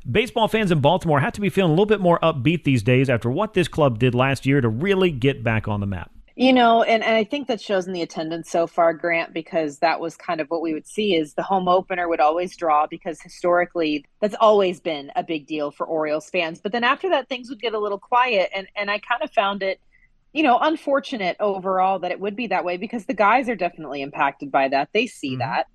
Baseball fans in Baltimore have to be feeling a little bit more upbeat these days after what this club did last year to really get back on the map. You know, and, and I think that shows in the attendance so far, Grant, because that was kind of what we would see is the home opener would always draw because historically that's always been a big deal for Orioles fans. But then after that, things would get a little quiet. And, and I kind of found it, you know, unfortunate overall that it would be that way because the guys are definitely impacted by that. They see mm-hmm. that.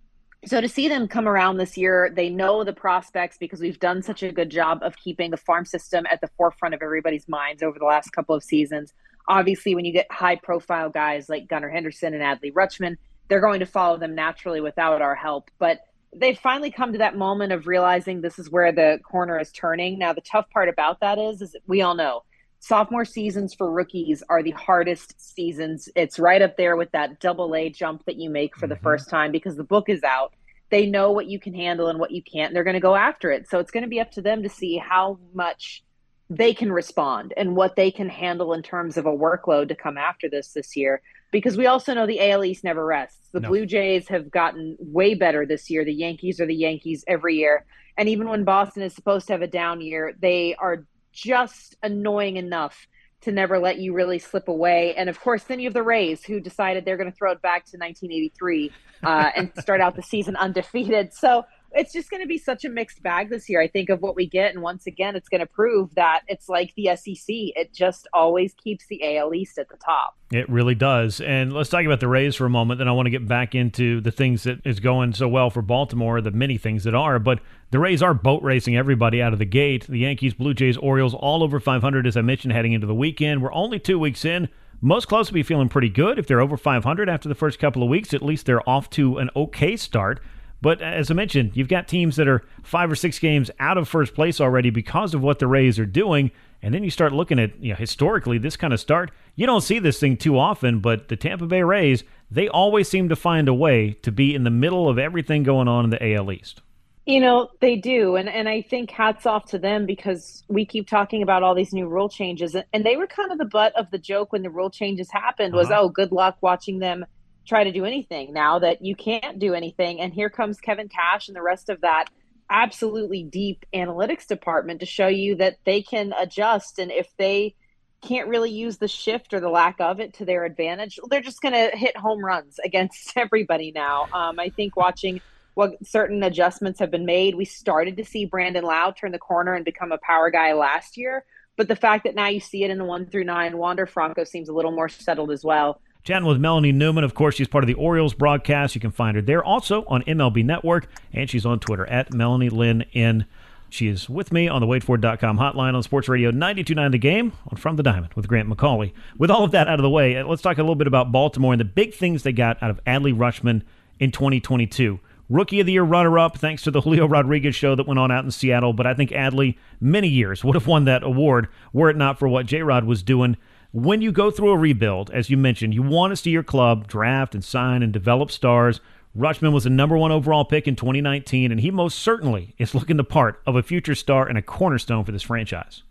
So to see them come around this year, they know the prospects because we've done such a good job of keeping the farm system at the forefront of everybody's minds over the last couple of seasons obviously when you get high profile guys like Gunnar Henderson and Adley Rutschman, they're going to follow them naturally without our help. But they've finally come to that moment of realizing this is where the corner is turning. Now the tough part about that is is we all know sophomore seasons for rookies are the hardest seasons. It's right up there with that double A jump that you make for mm-hmm. the first time because the book is out. They know what you can handle and what you can't, and they're going to go after it. So it's going to be up to them to see how much they can respond and what they can handle in terms of a workload to come after this this year. Because we also know the AL East never rests. The no. Blue Jays have gotten way better this year. The Yankees are the Yankees every year. And even when Boston is supposed to have a down year, they are just annoying enough to never let you really slip away. And of course, then you have the Rays who decided they're going to throw it back to 1983 uh, and start out the season undefeated. So it's just going to be such a mixed bag this year, I think, of what we get. And once again, it's going to prove that it's like the SEC. It just always keeps the AL East at the top. It really does. And let's talk about the Rays for a moment. Then I want to get back into the things that is going so well for Baltimore, the many things that are. But the Rays are boat racing everybody out of the gate. The Yankees, Blue Jays, Orioles, all over 500, as I mentioned, heading into the weekend. We're only two weeks in. Most clubs will be feeling pretty good. If they're over 500 after the first couple of weeks, at least they're off to an okay start. But as I mentioned, you've got teams that are five or six games out of first place already because of what the Rays are doing. And then you start looking at, you know, historically, this kind of start, you don't see this thing too often, but the Tampa Bay Rays, they always seem to find a way to be in the middle of everything going on in the AL East. You know, they do. And, and I think hats off to them because we keep talking about all these new rule changes. And they were kind of the butt of the joke when the rule changes happened was, uh-huh. oh, good luck watching them try to do anything now that you can't do anything. And here comes Kevin Cash and the rest of that absolutely deep analytics department to show you that they can adjust. And if they can't really use the shift or the lack of it to their advantage, they're just going to hit home runs against everybody now. Um, I think watching what certain adjustments have been made, we started to see Brandon Lowe turn the corner and become a power guy last year. But the fact that now you see it in the one through nine, Wander Franco seems a little more settled as well. Chatting with Melanie Newman. Of course, she's part of the Orioles broadcast. You can find her there also on MLB Network, and she's on Twitter at Melanie Lynn N. She is with me on the WadeFord.com hotline on Sports Radio 92.9 The Game on From the Diamond with Grant McAuley. With all of that out of the way, uh, let's talk a little bit about Baltimore and the big things they got out of Adley Rutschman in 2022. Rookie of the Year runner up, thanks to the Julio Rodriguez show that went on out in Seattle. But I think Adley, many years, would have won that award were it not for what J Rod was doing when you go through a rebuild, as you mentioned, you want to see your club draft and sign and develop stars. Rutschman was the number one overall pick in 2019, and he most certainly is looking the part of a future star and a cornerstone for this franchise.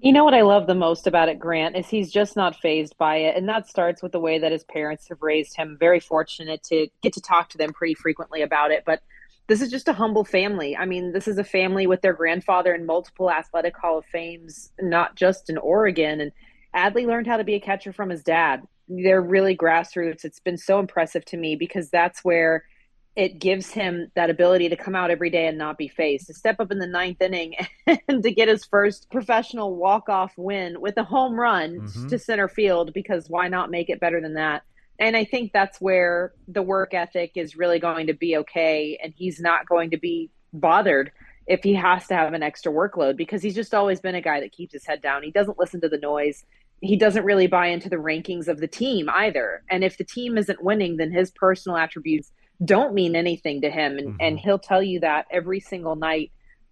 You know what I love the most about it, Grant, is he's just not phased by it. And that starts with the way that his parents have raised him. Very fortunate to get to talk to them pretty frequently about it. But this is just a humble family. I mean, this is a family with their grandfather in multiple athletic Hall of Fames, not just in Oregon. And Adley learned how to be a catcher from his dad. They're really grassroots. It's been so impressive to me because that's where it gives him that ability to come out every day and not be faced, to step up in the ninth inning and to get his first professional walk-off win with a home run mm-hmm. to center field because why not make it better than that? And I think that's where the work ethic is really going to be okay and he's not going to be bothered if he has to have an extra workload because he's just always been a guy that keeps his head down. He doesn't listen to the noise he doesn't really buy into the rankings of the team either. And if the team isn't winning, then his personal attributes don't mean anything to him. And, mm-hmm. and he'll tell you that every single night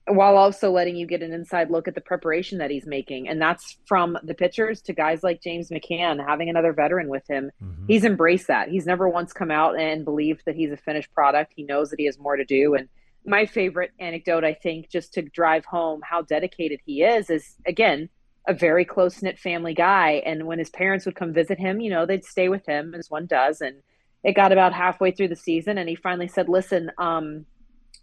while also letting you get an inside look at the preparation that he's making. And that's from the pitchers to guys like James McCann, having another veteran with him. Mm-hmm. He's embraced that. He's never once come out and believed that he's a finished product. He knows that he has more to do. And my favorite anecdote, I think, just to drive home how dedicated he is, is again, a very close knit family guy. And when his parents would come visit him, you know, they'd stay with him as one does. And it got about halfway through the season, and he finally said, Listen, um,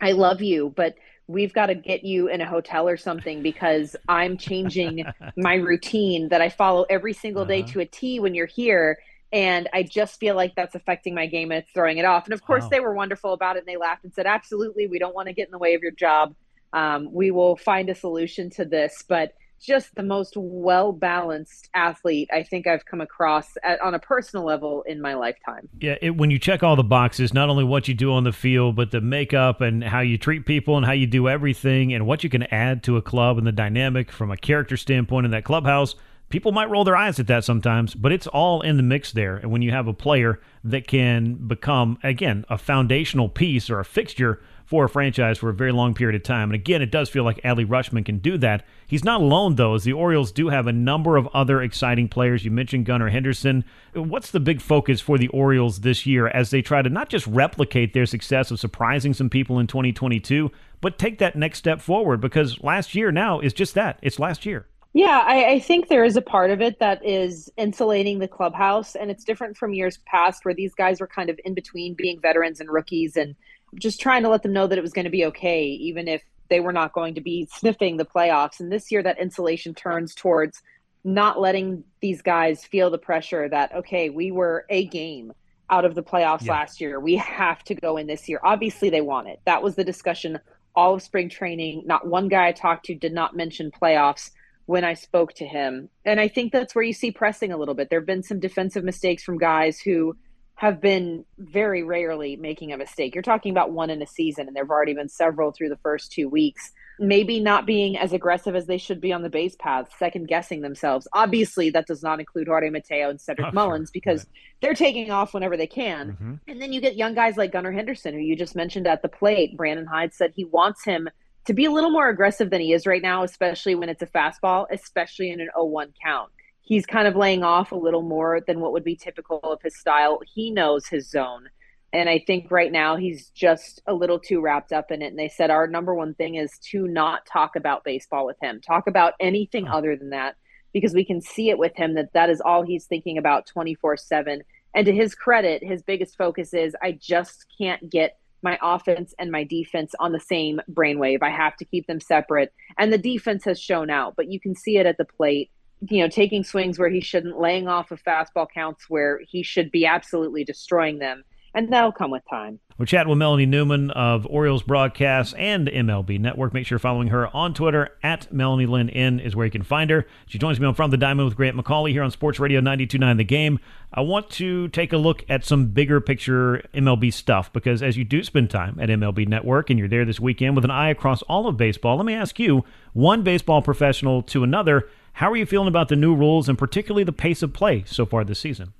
I love you, but we've got to get you in a hotel or something because I'm changing my routine that I follow every single day Uh-huh. to a T when you're here. And I just feel like that's affecting my game and it's throwing it off. And of course, Wow. they were wonderful about it and they laughed and said, Absolutely, we don't want to get in the way of your job. Um, we will find a solution to this. But just the most well balanced athlete I think I've come across at, on a personal level in my lifetime. Yeah, it, when you check all the boxes, not only what you do on the field, but the makeup and how you treat people and how you do everything and what you can add to a club and the dynamic from a character standpoint in that clubhouse. People might roll their eyes at that sometimes, but it's all in the mix there. And when you have a player that can become, again, a foundational piece or a fixture for a franchise for a very long period of time. And again, it does feel like Adley Rutschman can do that. He's not alone, though, as the Orioles do have a number of other exciting players. You mentioned Gunnar Henderson. What's the big focus for the Orioles this year as they try to not just replicate their success of surprising some people in 2022, but take that next step forward? Because last year now is just that it's last year. Yeah, I, I think there is a part of it that is insulating the clubhouse, and it's different from years past where these guys were kind of in between being veterans and rookies and just trying to let them know that it was going to be okay, even if they were not going to be sniffing the playoffs. And this year, that insulation turns towards not letting these guys feel the pressure that, okay, we were a game out of the playoffs Yeah. last year. We have to go in this year. Obviously, they want it. That was the discussion all of spring training. Not one guy I talked to did not mention playoffs when I spoke to him. And I think that's where you see pressing a little bit. There have been some defensive mistakes from guys who have been very rarely making a mistake. You're talking about one in a season, and there have already been several through the first two weeks. Maybe not being as aggressive as they should be on the base path, second guessing themselves. Obviously, that does not include Jorge Mateo and Cedric Oh, sure. Mullins because they're taking off whenever they can. Mhm. And then you get young guys like Gunnar Henderson, who you just mentioned at the plate. Brandon Hyde said he wants him to be a little more aggressive than he is right now, especially when it's a fastball, especially in an 0 1 count. He's kind of laying off a little more than what would be typical of his style. He knows his zone. And I think right now he's just a little too wrapped up in it. And they said our number one thing is to not talk about baseball with him, talk about anything other than that, because we can see it with him that that is all he's thinking about 24 7. And to his credit, his biggest focus is I just can't get my offense and my defense on the same brainwave. I have to keep them separate. And the defense has shown out, but you can see it at the plate. You know, taking swings where he shouldn't, laying off of fastball counts where he should be absolutely destroying them. And that'll come with time. We're chatting with Melanie Newman of Orioles Broadcast and MLB Network. Make sure you're following her on Twitter at Melanie Lynn N is where you can find her. She joins me on From the Diamond with Grant McAuley here on Sports Radio 92.9 The Game. I want to take a look at some bigger picture MLB stuff because as you do spend time at MLB Network and you're there this weekend with an eye across all of baseball, let me ask you, one baseball professional to another, how are you feeling about the new rules and particularly the pace of play so far this season?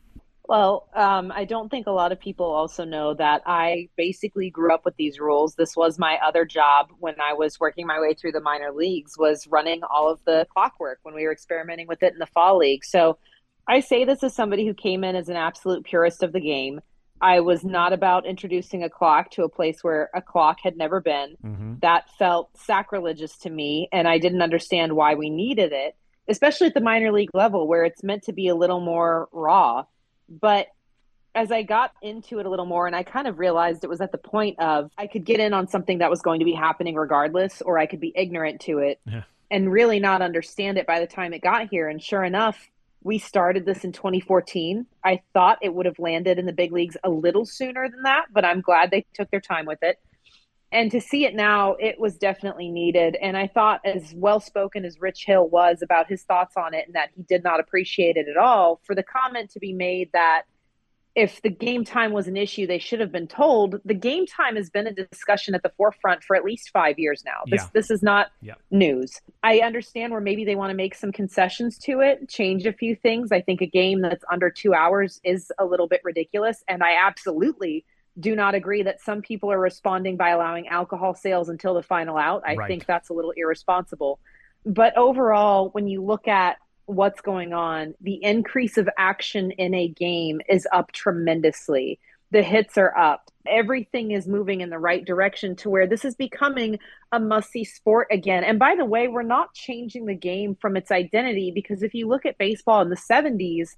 Well, um, I don't think a lot of people also know that I basically grew up with these rules. This was my other job when I was working my way through the minor leagues was running all of the clockwork when we were experimenting with it in the fall league. So I say this as somebody who came in as an absolute purist of the game. I was not about introducing a clock to a place where a clock had never been. Mm-hmm. That felt sacrilegious to me, and I didn't understand why we needed it, especially at the minor league level where it's meant to be a little more raw. But as I got into it a little more and I kind of realized it was at the point of I could get in on something that was going to be happening regardless, or I could be ignorant to it Yeah. and really not understand it by the time it got here. And sure enough, we started this in 2014. I thought it would have landed in the big leagues a little sooner than that, but I'm glad they took their time with it. And to see it now, it was definitely needed. And I thought, as well spoken as Rich Hill was about his thoughts on it and that he did not appreciate it at all, for the comment to be made that if the game time was an issue, they should have been told. The game time has been a discussion at the forefront for at least five years now. This Yeah. this is not Yeah. news. I understand where maybe they want to make some concessions to it, change a few things. I think a game that's under two hours is a little bit ridiculous, and I absolutely do not agree that some people are responding by allowing alcohol sales until the final out. I Right. think that's a little irresponsible. But overall, when you look at what's going on, the increase of action in a game is up tremendously. The hits are up. everything is moving in the right direction to where this is becoming a must see sport again. And by the way, we're not changing the game from its identity because if you look at baseball in the 70s,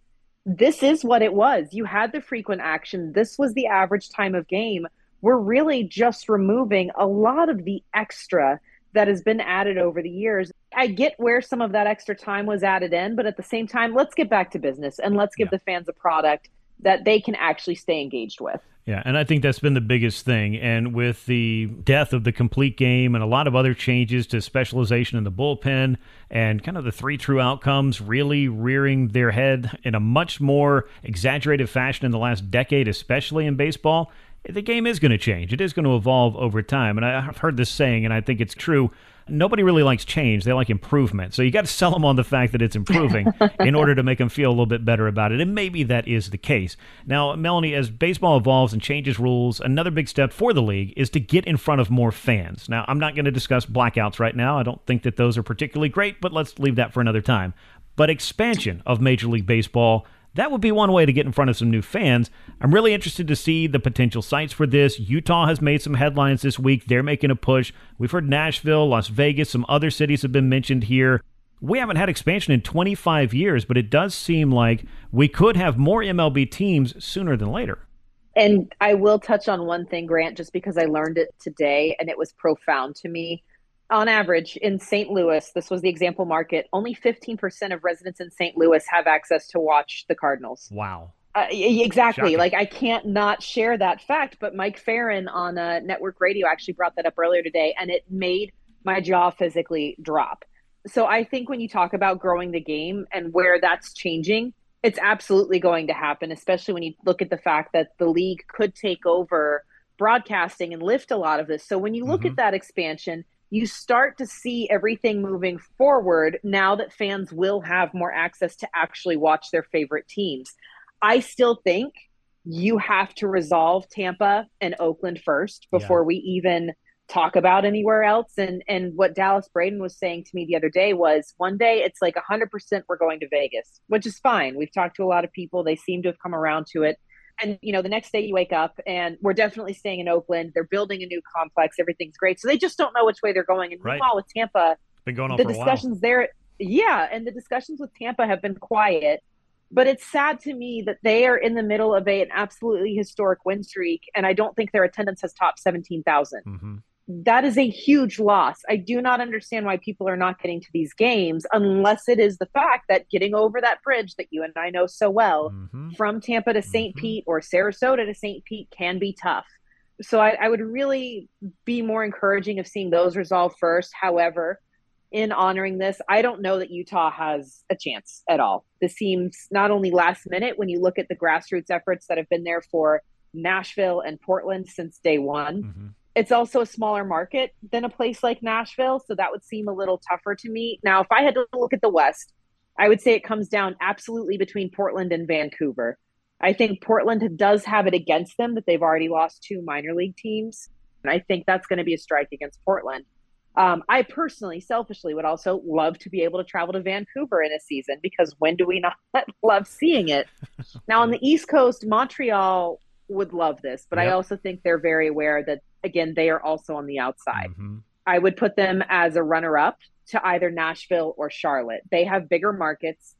this is what it was. You had the frequent action, this was the average time of game. We're really just removing a lot of the extra that has been added over the years. I get where some of that extra time was added in, but at the same time, let's get back to business and let's give yeah. the fans a product that they can actually stay engaged with. Yeah, and I think that's been the biggest thing. And with the death of the complete game and a lot of other changes to specialization in the bullpen and kind of the three true outcomes really rearing their head in a much more exaggerated fashion in the last decade, especially in baseball, the game is going to change. It is going to evolve over time. And I've heard this saying, and I think it's true nobody really likes change. They like improvement. So you got to sell them on the fact that it's improving in order to make them feel a little bit better about it. And maybe that is the case. Now, Melanie, as baseball evolves and changes rules, another big step for the league is to get in front of more fans. Now, I'm not going to discuss blackouts right now. I don't think that those are particularly great, but let's leave that for another time. But expansion of Major League Baseball that would be one way to get in front of some new fans. I'm really interested to see the potential sites for this. Utah has made some headlines this week. They're making a push. We've heard Nashville, Las Vegas, some other cities have been mentioned here. We haven't had expansion in 25 years, but it does seem like we could have more MLB teams sooner than later. And I will touch on one thing, Grant, just because I learned it today and it was profound to me on average in St. Louis, this was the example market, only 15% of residents in St. Louis have access to watch the Cardinals. Wow. Uh, exactly. Shocking. Like I can't not share that fact, but Mike Ferrin on uh, network radio actually brought that up earlier today, and it made my jaw physically drop. So I think when you talk about growing the game and where that's changing, it's absolutely going to happen, especially when you look at the fact that the league could take over broadcasting and lift a lot of this. So when you look mm-hmm. at that expansion, you start to see everything moving forward now that fans will have more access to actually watch their favorite teams. I still think you have to resolve Tampa and Oakland first before yeah. we even talk about anywhere else. And and what Dallas Braden was saying to me the other day was one day it's like 100% we're going to Vegas, which is fine. We've talked to a lot of people. They seem to have come around to it and you know the next day you wake up and we're definitely staying in oakland. They're building a new complex. Everything's great. So they just don't know which way they're going. And right. meanwhile with tampa been going on the discussions there yeah and the discussions with tampa have been quiet. But it's sad to me that they are in the middle of a, an absolutely historic win streak and i don't think their attendance has topped 17000 mm-hmm that is a huge loss. I do not understand why people are not getting to these games unless it is the fact that getting over that bridge that you and I know so well mm-hmm. from Tampa to saint mm-hmm. Pete or Sarasota to St. Pete can be tough. So I, I would really be more encouraging of seeing those resolve first. However, in honoring this, I don't know that Utah has a chance at all. This seems not only last minute when you look at the grassroots efforts that have been there for Nashville and Portland since day one. Mm-hmm it's also a smaller market than a place like Nashville, so that would seem a little tougher to me. Now, if I had to look at the West, I would say it comes down absolutely between Portland and Vancouver. I think Portland does have it against them that they've already lost two minor league teams, and I think that's going to be a strike against Portland. Um, I personally, selfishly, would also love to be able to travel to Vancouver in a season because when do we not love seeing it? now, on the East Coast, Montreal would love this, but yep. I also think they're very aware that again they are also on the outside. Mm-hmm. I would put them as a runner up to either Nashville or Charlotte. They have bigger markets.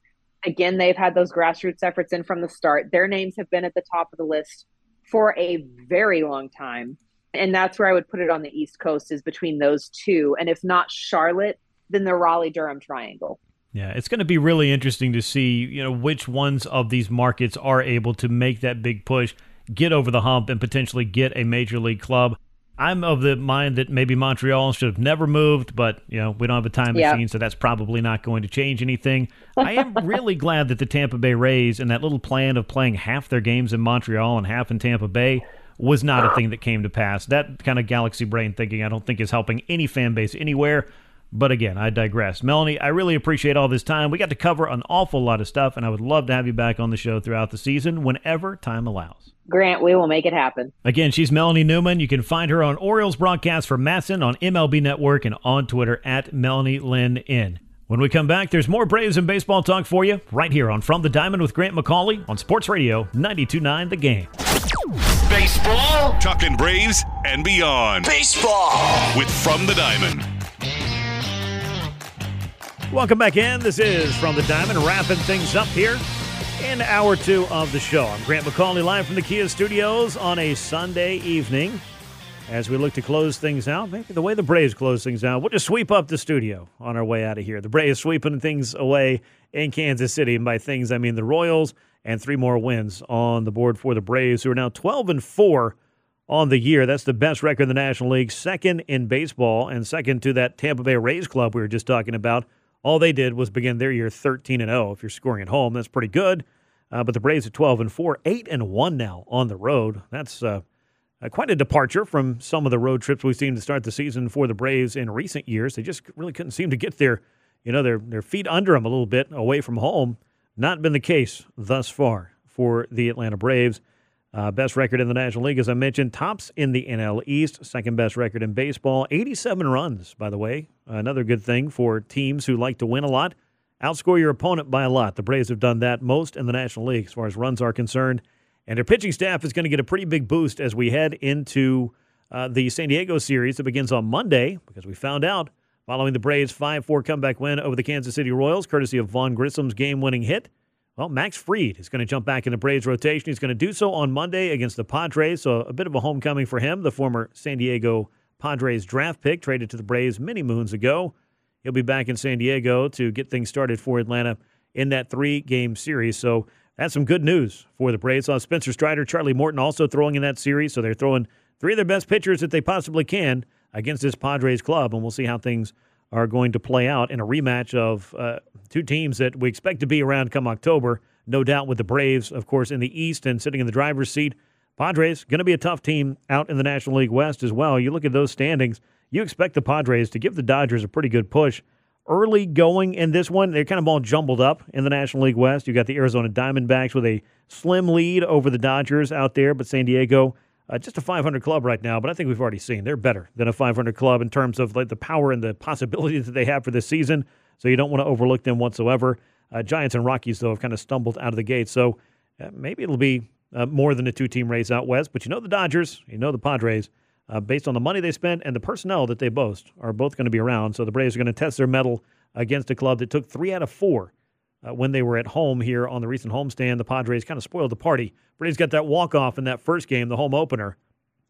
Again, they've had those grassroots efforts in from the start. Their names have been at the top of the list for a very long time. And that's where I would put it on the East Coast is between those two. And if not Charlotte, then the Raleigh Durham triangle. Yeah, it's going to be really interesting to see, you know, which ones of these markets are able to make that big push get over the hump and potentially get a major league club. I'm of the mind that maybe Montreal should have never moved, but you know we don't have a time yeah. machine, so that's probably not going to change anything. I am really glad that the Tampa Bay Rays and that little plan of playing half their games in Montreal and half in Tampa Bay was not a thing that came to pass. That kind of galaxy brain thinking, I don't think is helping any fan base anywhere. But again, I digress. Melanie, I really appreciate all this time. We got to cover an awful lot of stuff, and I would love to have you back on the show throughout the season whenever time allows. Grant, we will make it happen. Again, she's Melanie Newman. You can find her on Orioles broadcast for MASN on MLB Network and on Twitter at Melanie Lynn N. When we come back, there's more Braves and baseball talk for you right here on From the Diamond with Grant McAuley on Sports Radio 929 The Game. Baseball. Talking Braves and beyond. Baseball. With From the Diamond. Welcome back in. This is From the Diamond, wrapping things up here in hour two of the show. I'm Grant McAuley live from the Kia studios on a Sunday evening. As we look to close things out, maybe the way the Braves close things out, we'll just sweep up the studio on our way out of here. The Braves sweeping things away in Kansas City, and by things I mean the Royals and three more wins on the board for the Braves, who are now 12 and four on the year. That's the best record in the National League, second in baseball, and second to that Tampa Bay Rays club we were just talking about. All they did was begin their year 13 and 0. If you're scoring at home, that's pretty good. Uh, but the Braves are 12 and 4, 8 and 1 now on the road. That's uh, uh, quite a departure from some of the road trips we've seen to start the season for the Braves in recent years. They just really couldn't seem to get their, you know, their their feet under them a little bit away from home. Not been the case thus far for the Atlanta Braves. Uh, best record in the National League, as I mentioned, tops in the NL East, second best record in baseball. 87 runs, by the way. Another good thing for teams who like to win a lot. Outscore your opponent by a lot. The Braves have done that most in the National League as far as runs are concerned. And their pitching staff is going to get a pretty big boost as we head into uh, the San Diego series that begins on Monday because we found out following the Braves' 5 4 comeback win over the Kansas City Royals, courtesy of Vaughn Grissom's game winning hit. Well, Max Fried is going to jump back in the Braves rotation. He's going to do so on Monday against the Padres, so a bit of a homecoming for him, the former San Diego Padres draft pick, traded to the Braves many moons ago. He'll be back in San Diego to get things started for Atlanta in that three game series. So that's some good news for the Braves. Saw Spencer Strider, Charlie Morton also throwing in that series. So they're throwing three of their best pitchers that they possibly can against this Padres club. And we'll see how things are going to play out in a rematch of uh, two teams that we expect to be around come October. No doubt with the Braves, of course, in the East and sitting in the driver's seat. Padres going to be a tough team out in the National League West as well. You look at those standings, you expect the Padres to give the Dodgers a pretty good push early going in this one. They're kind of all jumbled up in the National League West. You got the Arizona Diamondbacks with a slim lead over the Dodgers out there, but San Diego uh, just a 500 club right now. But I think we've already seen they're better than a 500 club in terms of like the power and the possibilities that they have for this season. So you don't want to overlook them whatsoever. Uh, Giants and Rockies though have kind of stumbled out of the gate. So uh, maybe it'll be uh, more than a two-team race out west. But you know the Dodgers, you know the Padres uh, based on the money they spent and the personnel that they boast, are both going to be around. So the Braves are going to test their mettle against a club that took three out of four uh, when they were at home here on the recent homestand. The Padres kind of spoiled the party. Braves got that walk off in that first game, the home opener,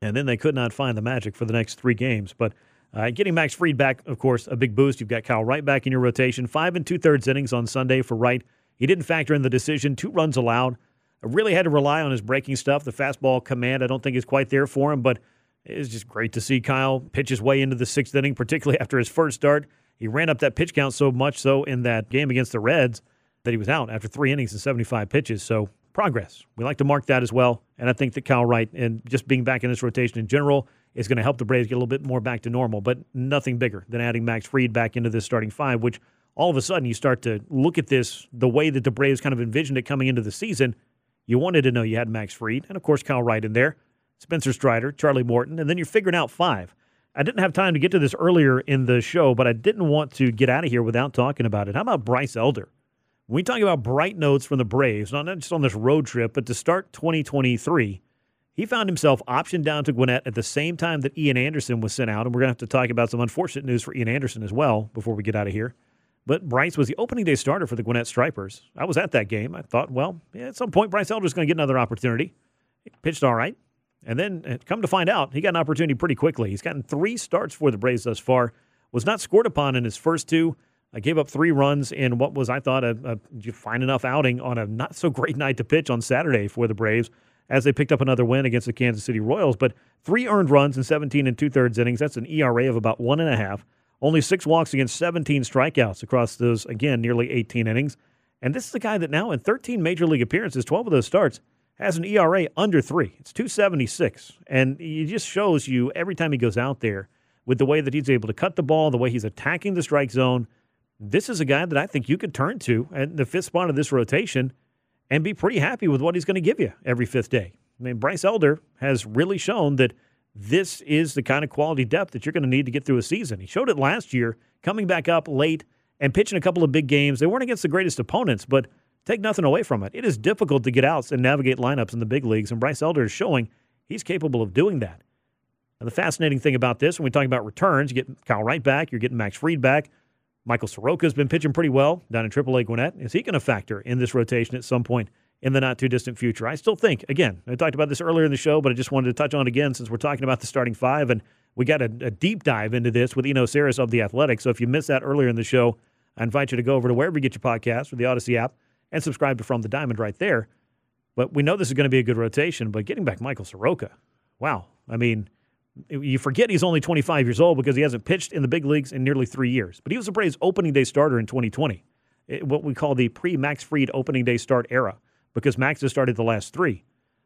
and then they could not find the magic for the next three games. But uh, getting Max Fried back, of course, a big boost. You've got Kyle Wright back in your rotation. Five and two thirds innings on Sunday for Wright. He didn't factor in the decision. Two runs allowed. I really had to rely on his breaking stuff. The fastball command, I don't think is quite there for him, but it's just great to see Kyle pitch his way into the sixth inning, particularly after his first start. He ran up that pitch count so much so in that game against the Reds that he was out after three innings and 75 pitches. So progress. We like to mark that as well. And I think that Kyle Wright and just being back in this rotation in general is going to help the Braves get a little bit more back to normal, but nothing bigger than adding Max Fried back into this starting five, which all of a sudden you start to look at this the way that the Braves kind of envisioned it coming into the season. You wanted to know you had Max Fried and, of course, Kyle Wright in there. Spencer Strider, Charlie Morton, and then you're figuring out five. I didn't have time to get to this earlier in the show, but I didn't want to get out of here without talking about it. How about Bryce Elder? We talk about bright notes from the Braves, not just on this road trip, but to start 2023, he found himself optioned down to Gwinnett at the same time that Ian Anderson was sent out. And we're going to have to talk about some unfortunate news for Ian Anderson as well before we get out of here. But Bryce was the opening day starter for the Gwinnett Stripers. I was at that game. I thought, well, yeah, at some point, Bryce Elder is going to get another opportunity. He pitched all right. And then, uh, come to find out, he got an opportunity pretty quickly. He's gotten three starts for the Braves thus far. Was not scored upon in his first two. I gave up three runs in what was, I thought, a, a fine enough outing on a not so great night to pitch on Saturday for the Braves as they picked up another win against the Kansas City Royals. But three earned runs in 17 and two thirds innings. That's an ERA of about one and a half. Only six walks against 17 strikeouts across those, again, nearly 18 innings. And this is a guy that now in 13 major league appearances, 12 of those starts, has an ERA under three. It's 276. And it just shows you every time he goes out there with the way that he's able to cut the ball, the way he's attacking the strike zone. This is a guy that I think you could turn to at the fifth spot of this rotation and be pretty happy with what he's going to give you every fifth day. I mean, Bryce Elder has really shown that this is the kind of quality depth that you're going to need to get through a season. He showed it last year, coming back up late and pitching a couple of big games. They weren't against the greatest opponents, but – take nothing away from it. It is difficult to get outs and navigate lineups in the big leagues, and Bryce Elder is showing he's capable of doing that. And the fascinating thing about this, when we talk about returns, you get Kyle Wright back, you're getting Max Fried back. Michael Soroka's been pitching pretty well down in AAA Gwinnett. Is he going to factor in this rotation at some point in the not too distant future? I still think, again, I talked about this earlier in the show, but I just wanted to touch on it again since we're talking about the starting five. And we got a, a deep dive into this with Eno Sarris of The Athletic. So if you missed that earlier in the show, I invite you to go over to wherever you get your podcast or the Odyssey app and subscribe to From the Diamond right there. But we know this is going to be a good rotation. But getting back Michael Soroka, wow. I mean, you forget he's only 25 years old because he hasn't pitched in the big leagues in nearly three years. But he was the Braves' opening day starter in 2020, what we call the pre Max Fried opening day start era, because Max has started the last three.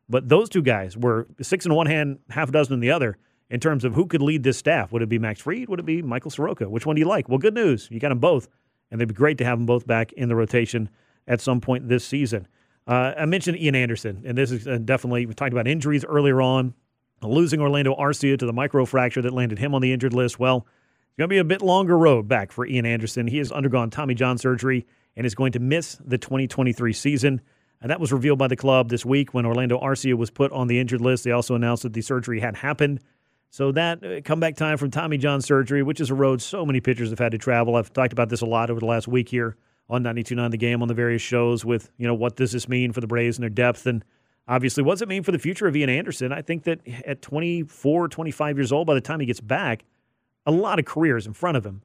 But those two guys were six in one hand, half a dozen in the other in terms of who could lead this staff. Would it be Max Fried? Would it be Michael Soroka? Which one do you like? Well, good news. You got them both, and they'd be great to have them both back in the rotation at some point this season. Uh, I mentioned Ian Anderson, and this is uh, definitely, we talked about injuries earlier on losing Orlando Arcia to the microfracture that landed him on the injured list. Well, it's going to be a bit longer road back for Ian Anderson. He has undergone Tommy John surgery and is going to miss the 2023 season. And that was revealed by the club this week when Orlando Arcia was put on the injured list. They also announced that the surgery had happened. So that uh, comeback time from Tommy John surgery, which is a road so many pitchers have had to travel. I've talked about this a lot over the last week here on 92.9 The Game on the various shows with, you know, what does this mean for the Braves and their depth and obviously what does it mean for the future of Ian Anderson? I think that at 24, 25 years old, by the time he gets back, a lot of careers in front of him.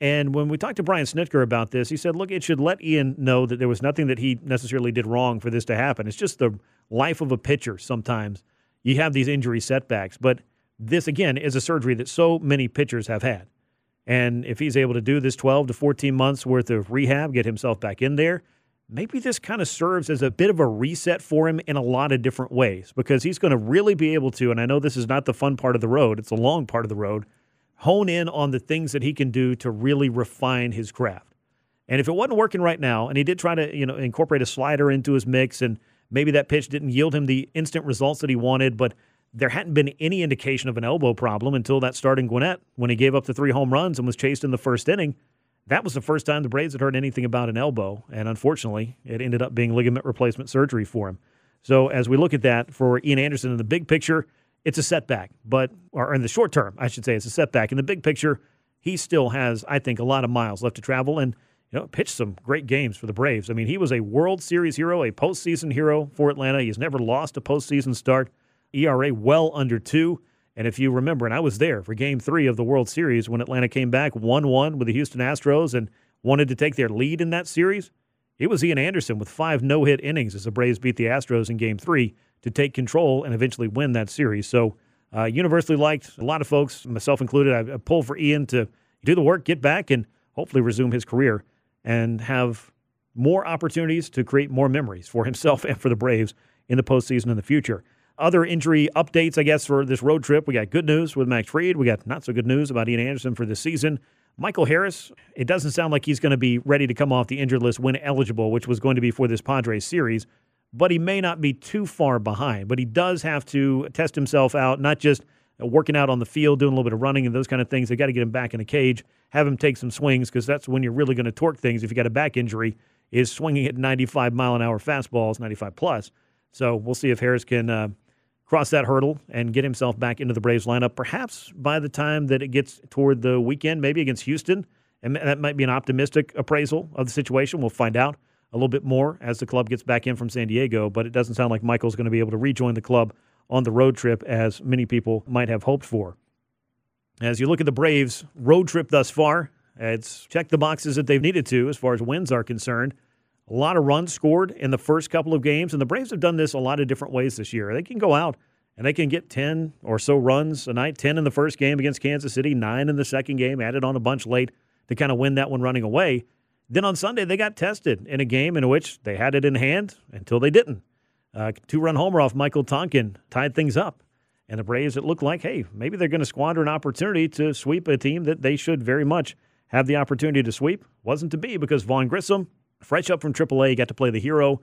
And when we talked to Brian Snitker about this, he said, look, it should let Ian know that there was nothing that he necessarily did wrong for this to happen. It's just the life of a pitcher sometimes. You have these injury setbacks. But this, again, is a surgery that so many pitchers have had. And if he's able to do this 12 to 14 months worth of rehab, get himself back in there, maybe this kind of serves as a bit of a reset for him in a lot of different ways because he's going to really be able to, and I know this is not the fun part of the road, it's a long part of the road, hone in on the things that he can do to really refine his craft. And if it wasn't working right now, and he did try to, you know, incorporate a slider into his mix, and maybe that pitch didn't yield him the instant results that he wanted, but there hadn't been any indication of an elbow problem until that start in Gwinnett when he gave up the three home runs and was chased in the first inning that was the first time the Braves had heard anything about an elbow, and unfortunately, it ended up being ligament replacement surgery for him. So as we look at that for Ian Anderson in the big picture, it's a setback, but or in the short term, I should say, it's a setback. In the big picture, he still has, I think, a lot of miles left to travel, and you know, pitched some great games for the Braves. I mean, he was a World Series hero, a postseason hero for Atlanta. He's never lost a postseason start. ERA well under two. And if you remember, and I was there for game three of the World Series when Atlanta came back 1 1 with the Houston Astros and wanted to take their lead in that series, it was Ian Anderson with five no hit innings as the Braves beat the Astros in game three to take control and eventually win that series. So, uh, universally liked. A lot of folks, myself included, I, I pulled for Ian to do the work, get back, and hopefully resume his career and have more opportunities to create more memories for himself and for the Braves in the postseason in the future. Other injury updates, I guess, for this road trip. We got good news with Max Fried. We got not so good news about Ian Anderson for this season. Michael Harris, it doesn't sound like he's going to be ready to come off the injured list when eligible, which was going to be for this Padres series, but he may not be too far behind. But he does have to test himself out, not just working out on the field, doing a little bit of running and those kind of things. They got to get him back in the cage, have him take some swings because that's when you're really going to torque things. If you got a back injury, is swinging at 95 mile an hour fastballs, 95 plus. So we'll see if Harris can uh, cross that hurdle and get himself back into the Braves lineup. Perhaps by the time that it gets toward the weekend, maybe against Houston, and that might be an optimistic appraisal of the situation. We'll find out a little bit more as the club gets back in from San Diego. But it doesn't sound like Michael's going to be able to rejoin the club on the road trip as many people might have hoped for. As you look at the Braves' road trip thus far, it's checked the boxes that they've needed to as far as wins are concerned. A lot of runs scored in the first couple of games, and the Braves have done this a lot of different ways this year. They can go out and they can get 10 or so runs a night 10 in the first game against Kansas City, nine in the second game, added on a bunch late to kind of win that one running away. Then on Sunday, they got tested in a game in which they had it in hand until they didn't. Uh, two run homer off Michael Tonkin tied things up. And the Braves, it looked like, hey, maybe they're going to squander an opportunity to sweep a team that they should very much have the opportunity to sweep. Wasn't to be because Vaughn Grissom fresh up from AAA, got to play the hero,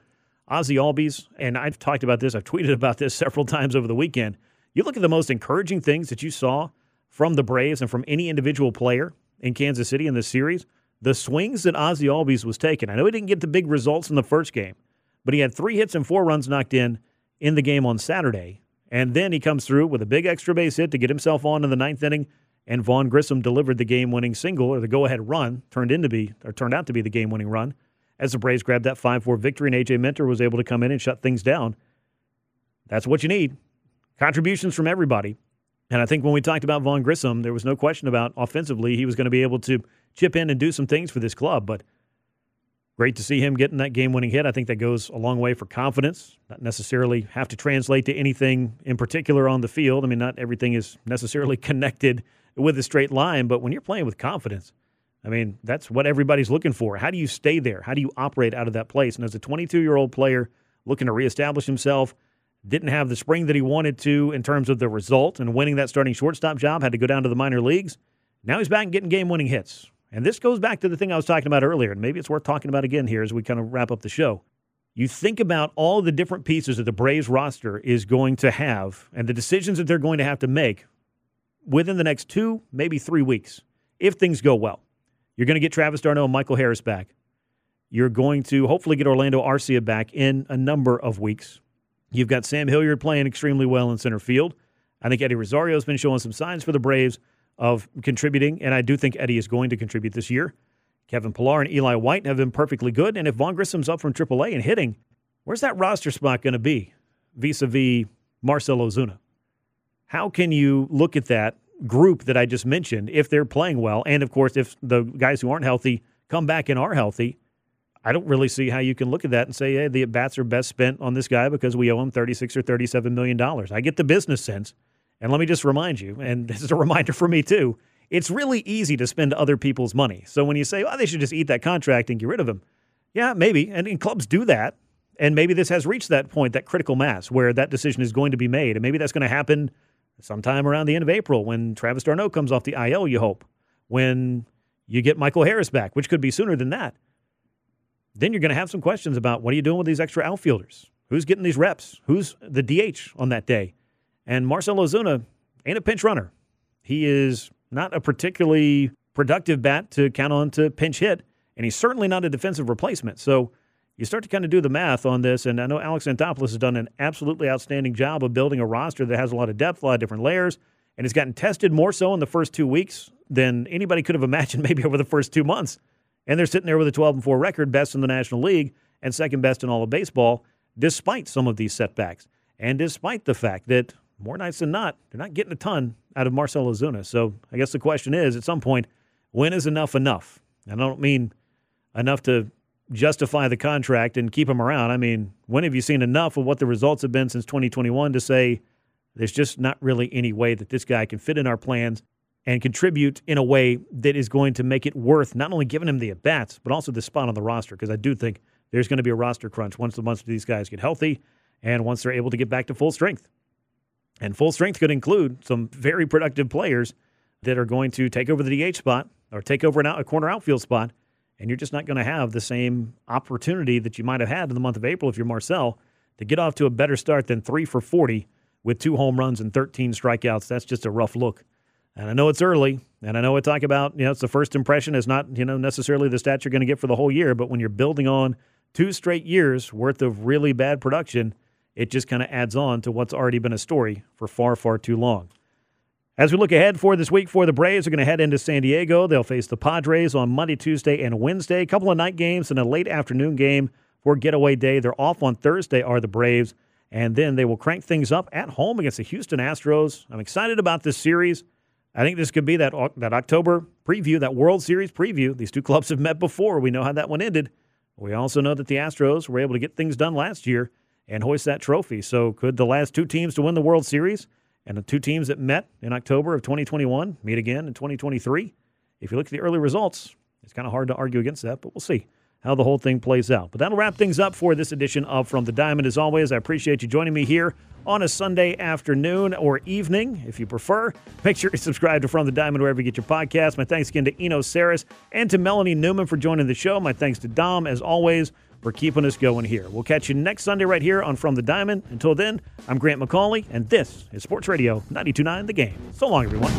Ozzie Albies. And I've talked about this, I've tweeted about this several times over the weekend. You look at the most encouraging things that you saw from the Braves and from any individual player in Kansas City in this series, the swings that Ozzie Albies was taking. I know he didn't get the big results in the first game, but he had three hits and four runs knocked in in the game on Saturday. And then he comes through with a big extra base hit to get himself on in the ninth inning. And Vaughn Grissom delivered the game-winning single, or the go-ahead run, turned into be or turned out to be the game-winning run, as the Braves grabbed that 5-4 victory, and AJ Minter was able to come in and shut things down. That's what you need. Contributions from everybody. And I think when we talked about Vaughn Grissom, there was no question about offensively he was going to be able to chip in and do some things for this club. But great to see him getting that game winning hit. I think that goes a long way for confidence. Not necessarily have to translate to anything in particular on the field. I mean, not everything is necessarily connected with a straight line, but when you're playing with confidence, I mean, that's what everybody's looking for. How do you stay there? How do you operate out of that place? And as a 22 year old player looking to reestablish himself, didn't have the spring that he wanted to in terms of the result and winning that starting shortstop job, had to go down to the minor leagues. Now he's back and getting game winning hits. And this goes back to the thing I was talking about earlier, and maybe it's worth talking about again here as we kind of wrap up the show. You think about all the different pieces that the Braves roster is going to have and the decisions that they're going to have to make within the next two, maybe three weeks, if things go well. You're going to get Travis d'Arnaud and Michael Harris back. You're going to hopefully get Orlando Arcia back in a number of weeks. You've got Sam Hilliard playing extremely well in center field. I think Eddie Rosario has been showing some signs for the Braves of contributing, and I do think Eddie is going to contribute this year. Kevin Pillar and Eli White have been perfectly good, and if Vaughn Grissom's up from AAA and hitting, where's that roster spot going to be vis-a-vis Marcell Ozuna? How can you look at that group that I just mentioned if they're playing well, and of course if the guys who aren't healthy come back and are healthy? I don't really see how you can look at that and say, hey, the at bats are best spent on this guy because we owe him 36 or 37 million dollars. I get the business sense. And let me just remind you, and this is a reminder for me too, it's really easy to spend other people's money. So when you say, oh, they should just eat that contract and get rid of him, yeah, maybe. And, and clubs do that. And maybe this has reached that point, that critical mass, where that decision is going to be made. And maybe that's going to happen sometime around the end of April when Travis d'Arnaud comes off the IL, you hope, when you get Michael Harris back, which could be sooner than that then you're going to have some questions about what are you doing with these extra outfielders? Who's getting these reps? Who's the DH on that day? And Marcell Ozuna ain't a pinch runner. He is not a particularly productive bat to count on to pinch hit, and he's certainly not a defensive replacement. So you start to kind of do the math on this, and I know Alex Anthopoulos has done an absolutely outstanding job of building a roster that has a lot of depth, a lot of different layers, and has gotten tested more so in the first two weeks than anybody could have imagined maybe over the first two months. And they're sitting there with a 12 and 4 record, best in the National League and second best in all of baseball, despite some of these setbacks. And despite the fact that more nights than not, they're not getting a ton out of Marcell Ozuna. So I guess the question is at some point, when is enough enough? And I don't mean enough to justify the contract and keep him around. I mean, when have you seen enough of what the results have been since 2021 to say there's just not really any way that this guy can fit in our plans and contribute in a way that is going to make it worth not only giving him the at bats, but also the spot on the roster. Because I do think there's going to be a roster crunch once the months these guys get healthy and once they're able to get back to full strength. And full strength could include some very productive players that are going to take over the DH spot or take over an out, a corner outfield spot. And you're just not going to have the same opportunity that you might have had in the month of April if you're Marcell to get off to a better start than three for 40 with two home runs and 13 strikeouts. That's just a rough look and I know it's early, and I know we talk about, you know, it's the first impression is not, you know, necessarily the stats you're going to get for the whole year, but when you're building on two straight years worth of really bad production, it just kind of adds on to what's already been a story for far, far too long. As we look ahead for this week for the Braves, they're going to head into San Diego. They'll face the Padres on Monday, Tuesday, and Wednesday. A couple of night games and a late afternoon game for getaway day. They're off on Thursday, are the Braves. And then they will crank things up at home against the Houston Astros. I'm excited about this series. I think this could be that that October preview, that World Series preview. These two clubs have met before. We know how that one ended. We also know that the Astros were able to get things done last year and hoist that trophy. So, could the last two teams to win the World Series and the two teams that met in October of 2021 meet again in 2023? If you look at the early results, it's kind of hard to argue against that, but we'll see how the whole thing plays out. But that'll wrap things up for this edition of From the Diamond. As always, I appreciate you joining me here on a Sunday afternoon or evening, if you prefer. Make sure you subscribe to From the Diamond wherever you get your podcast. My thanks again to Eno Sarris and to Melanie Newman for joining the show. My thanks to Dom, as always, for keeping us going here. We'll catch you next Sunday right here on From the Diamond. Until then, I'm Grant McAuley, and this is Sports Radio 929 The Game. So long, everyone.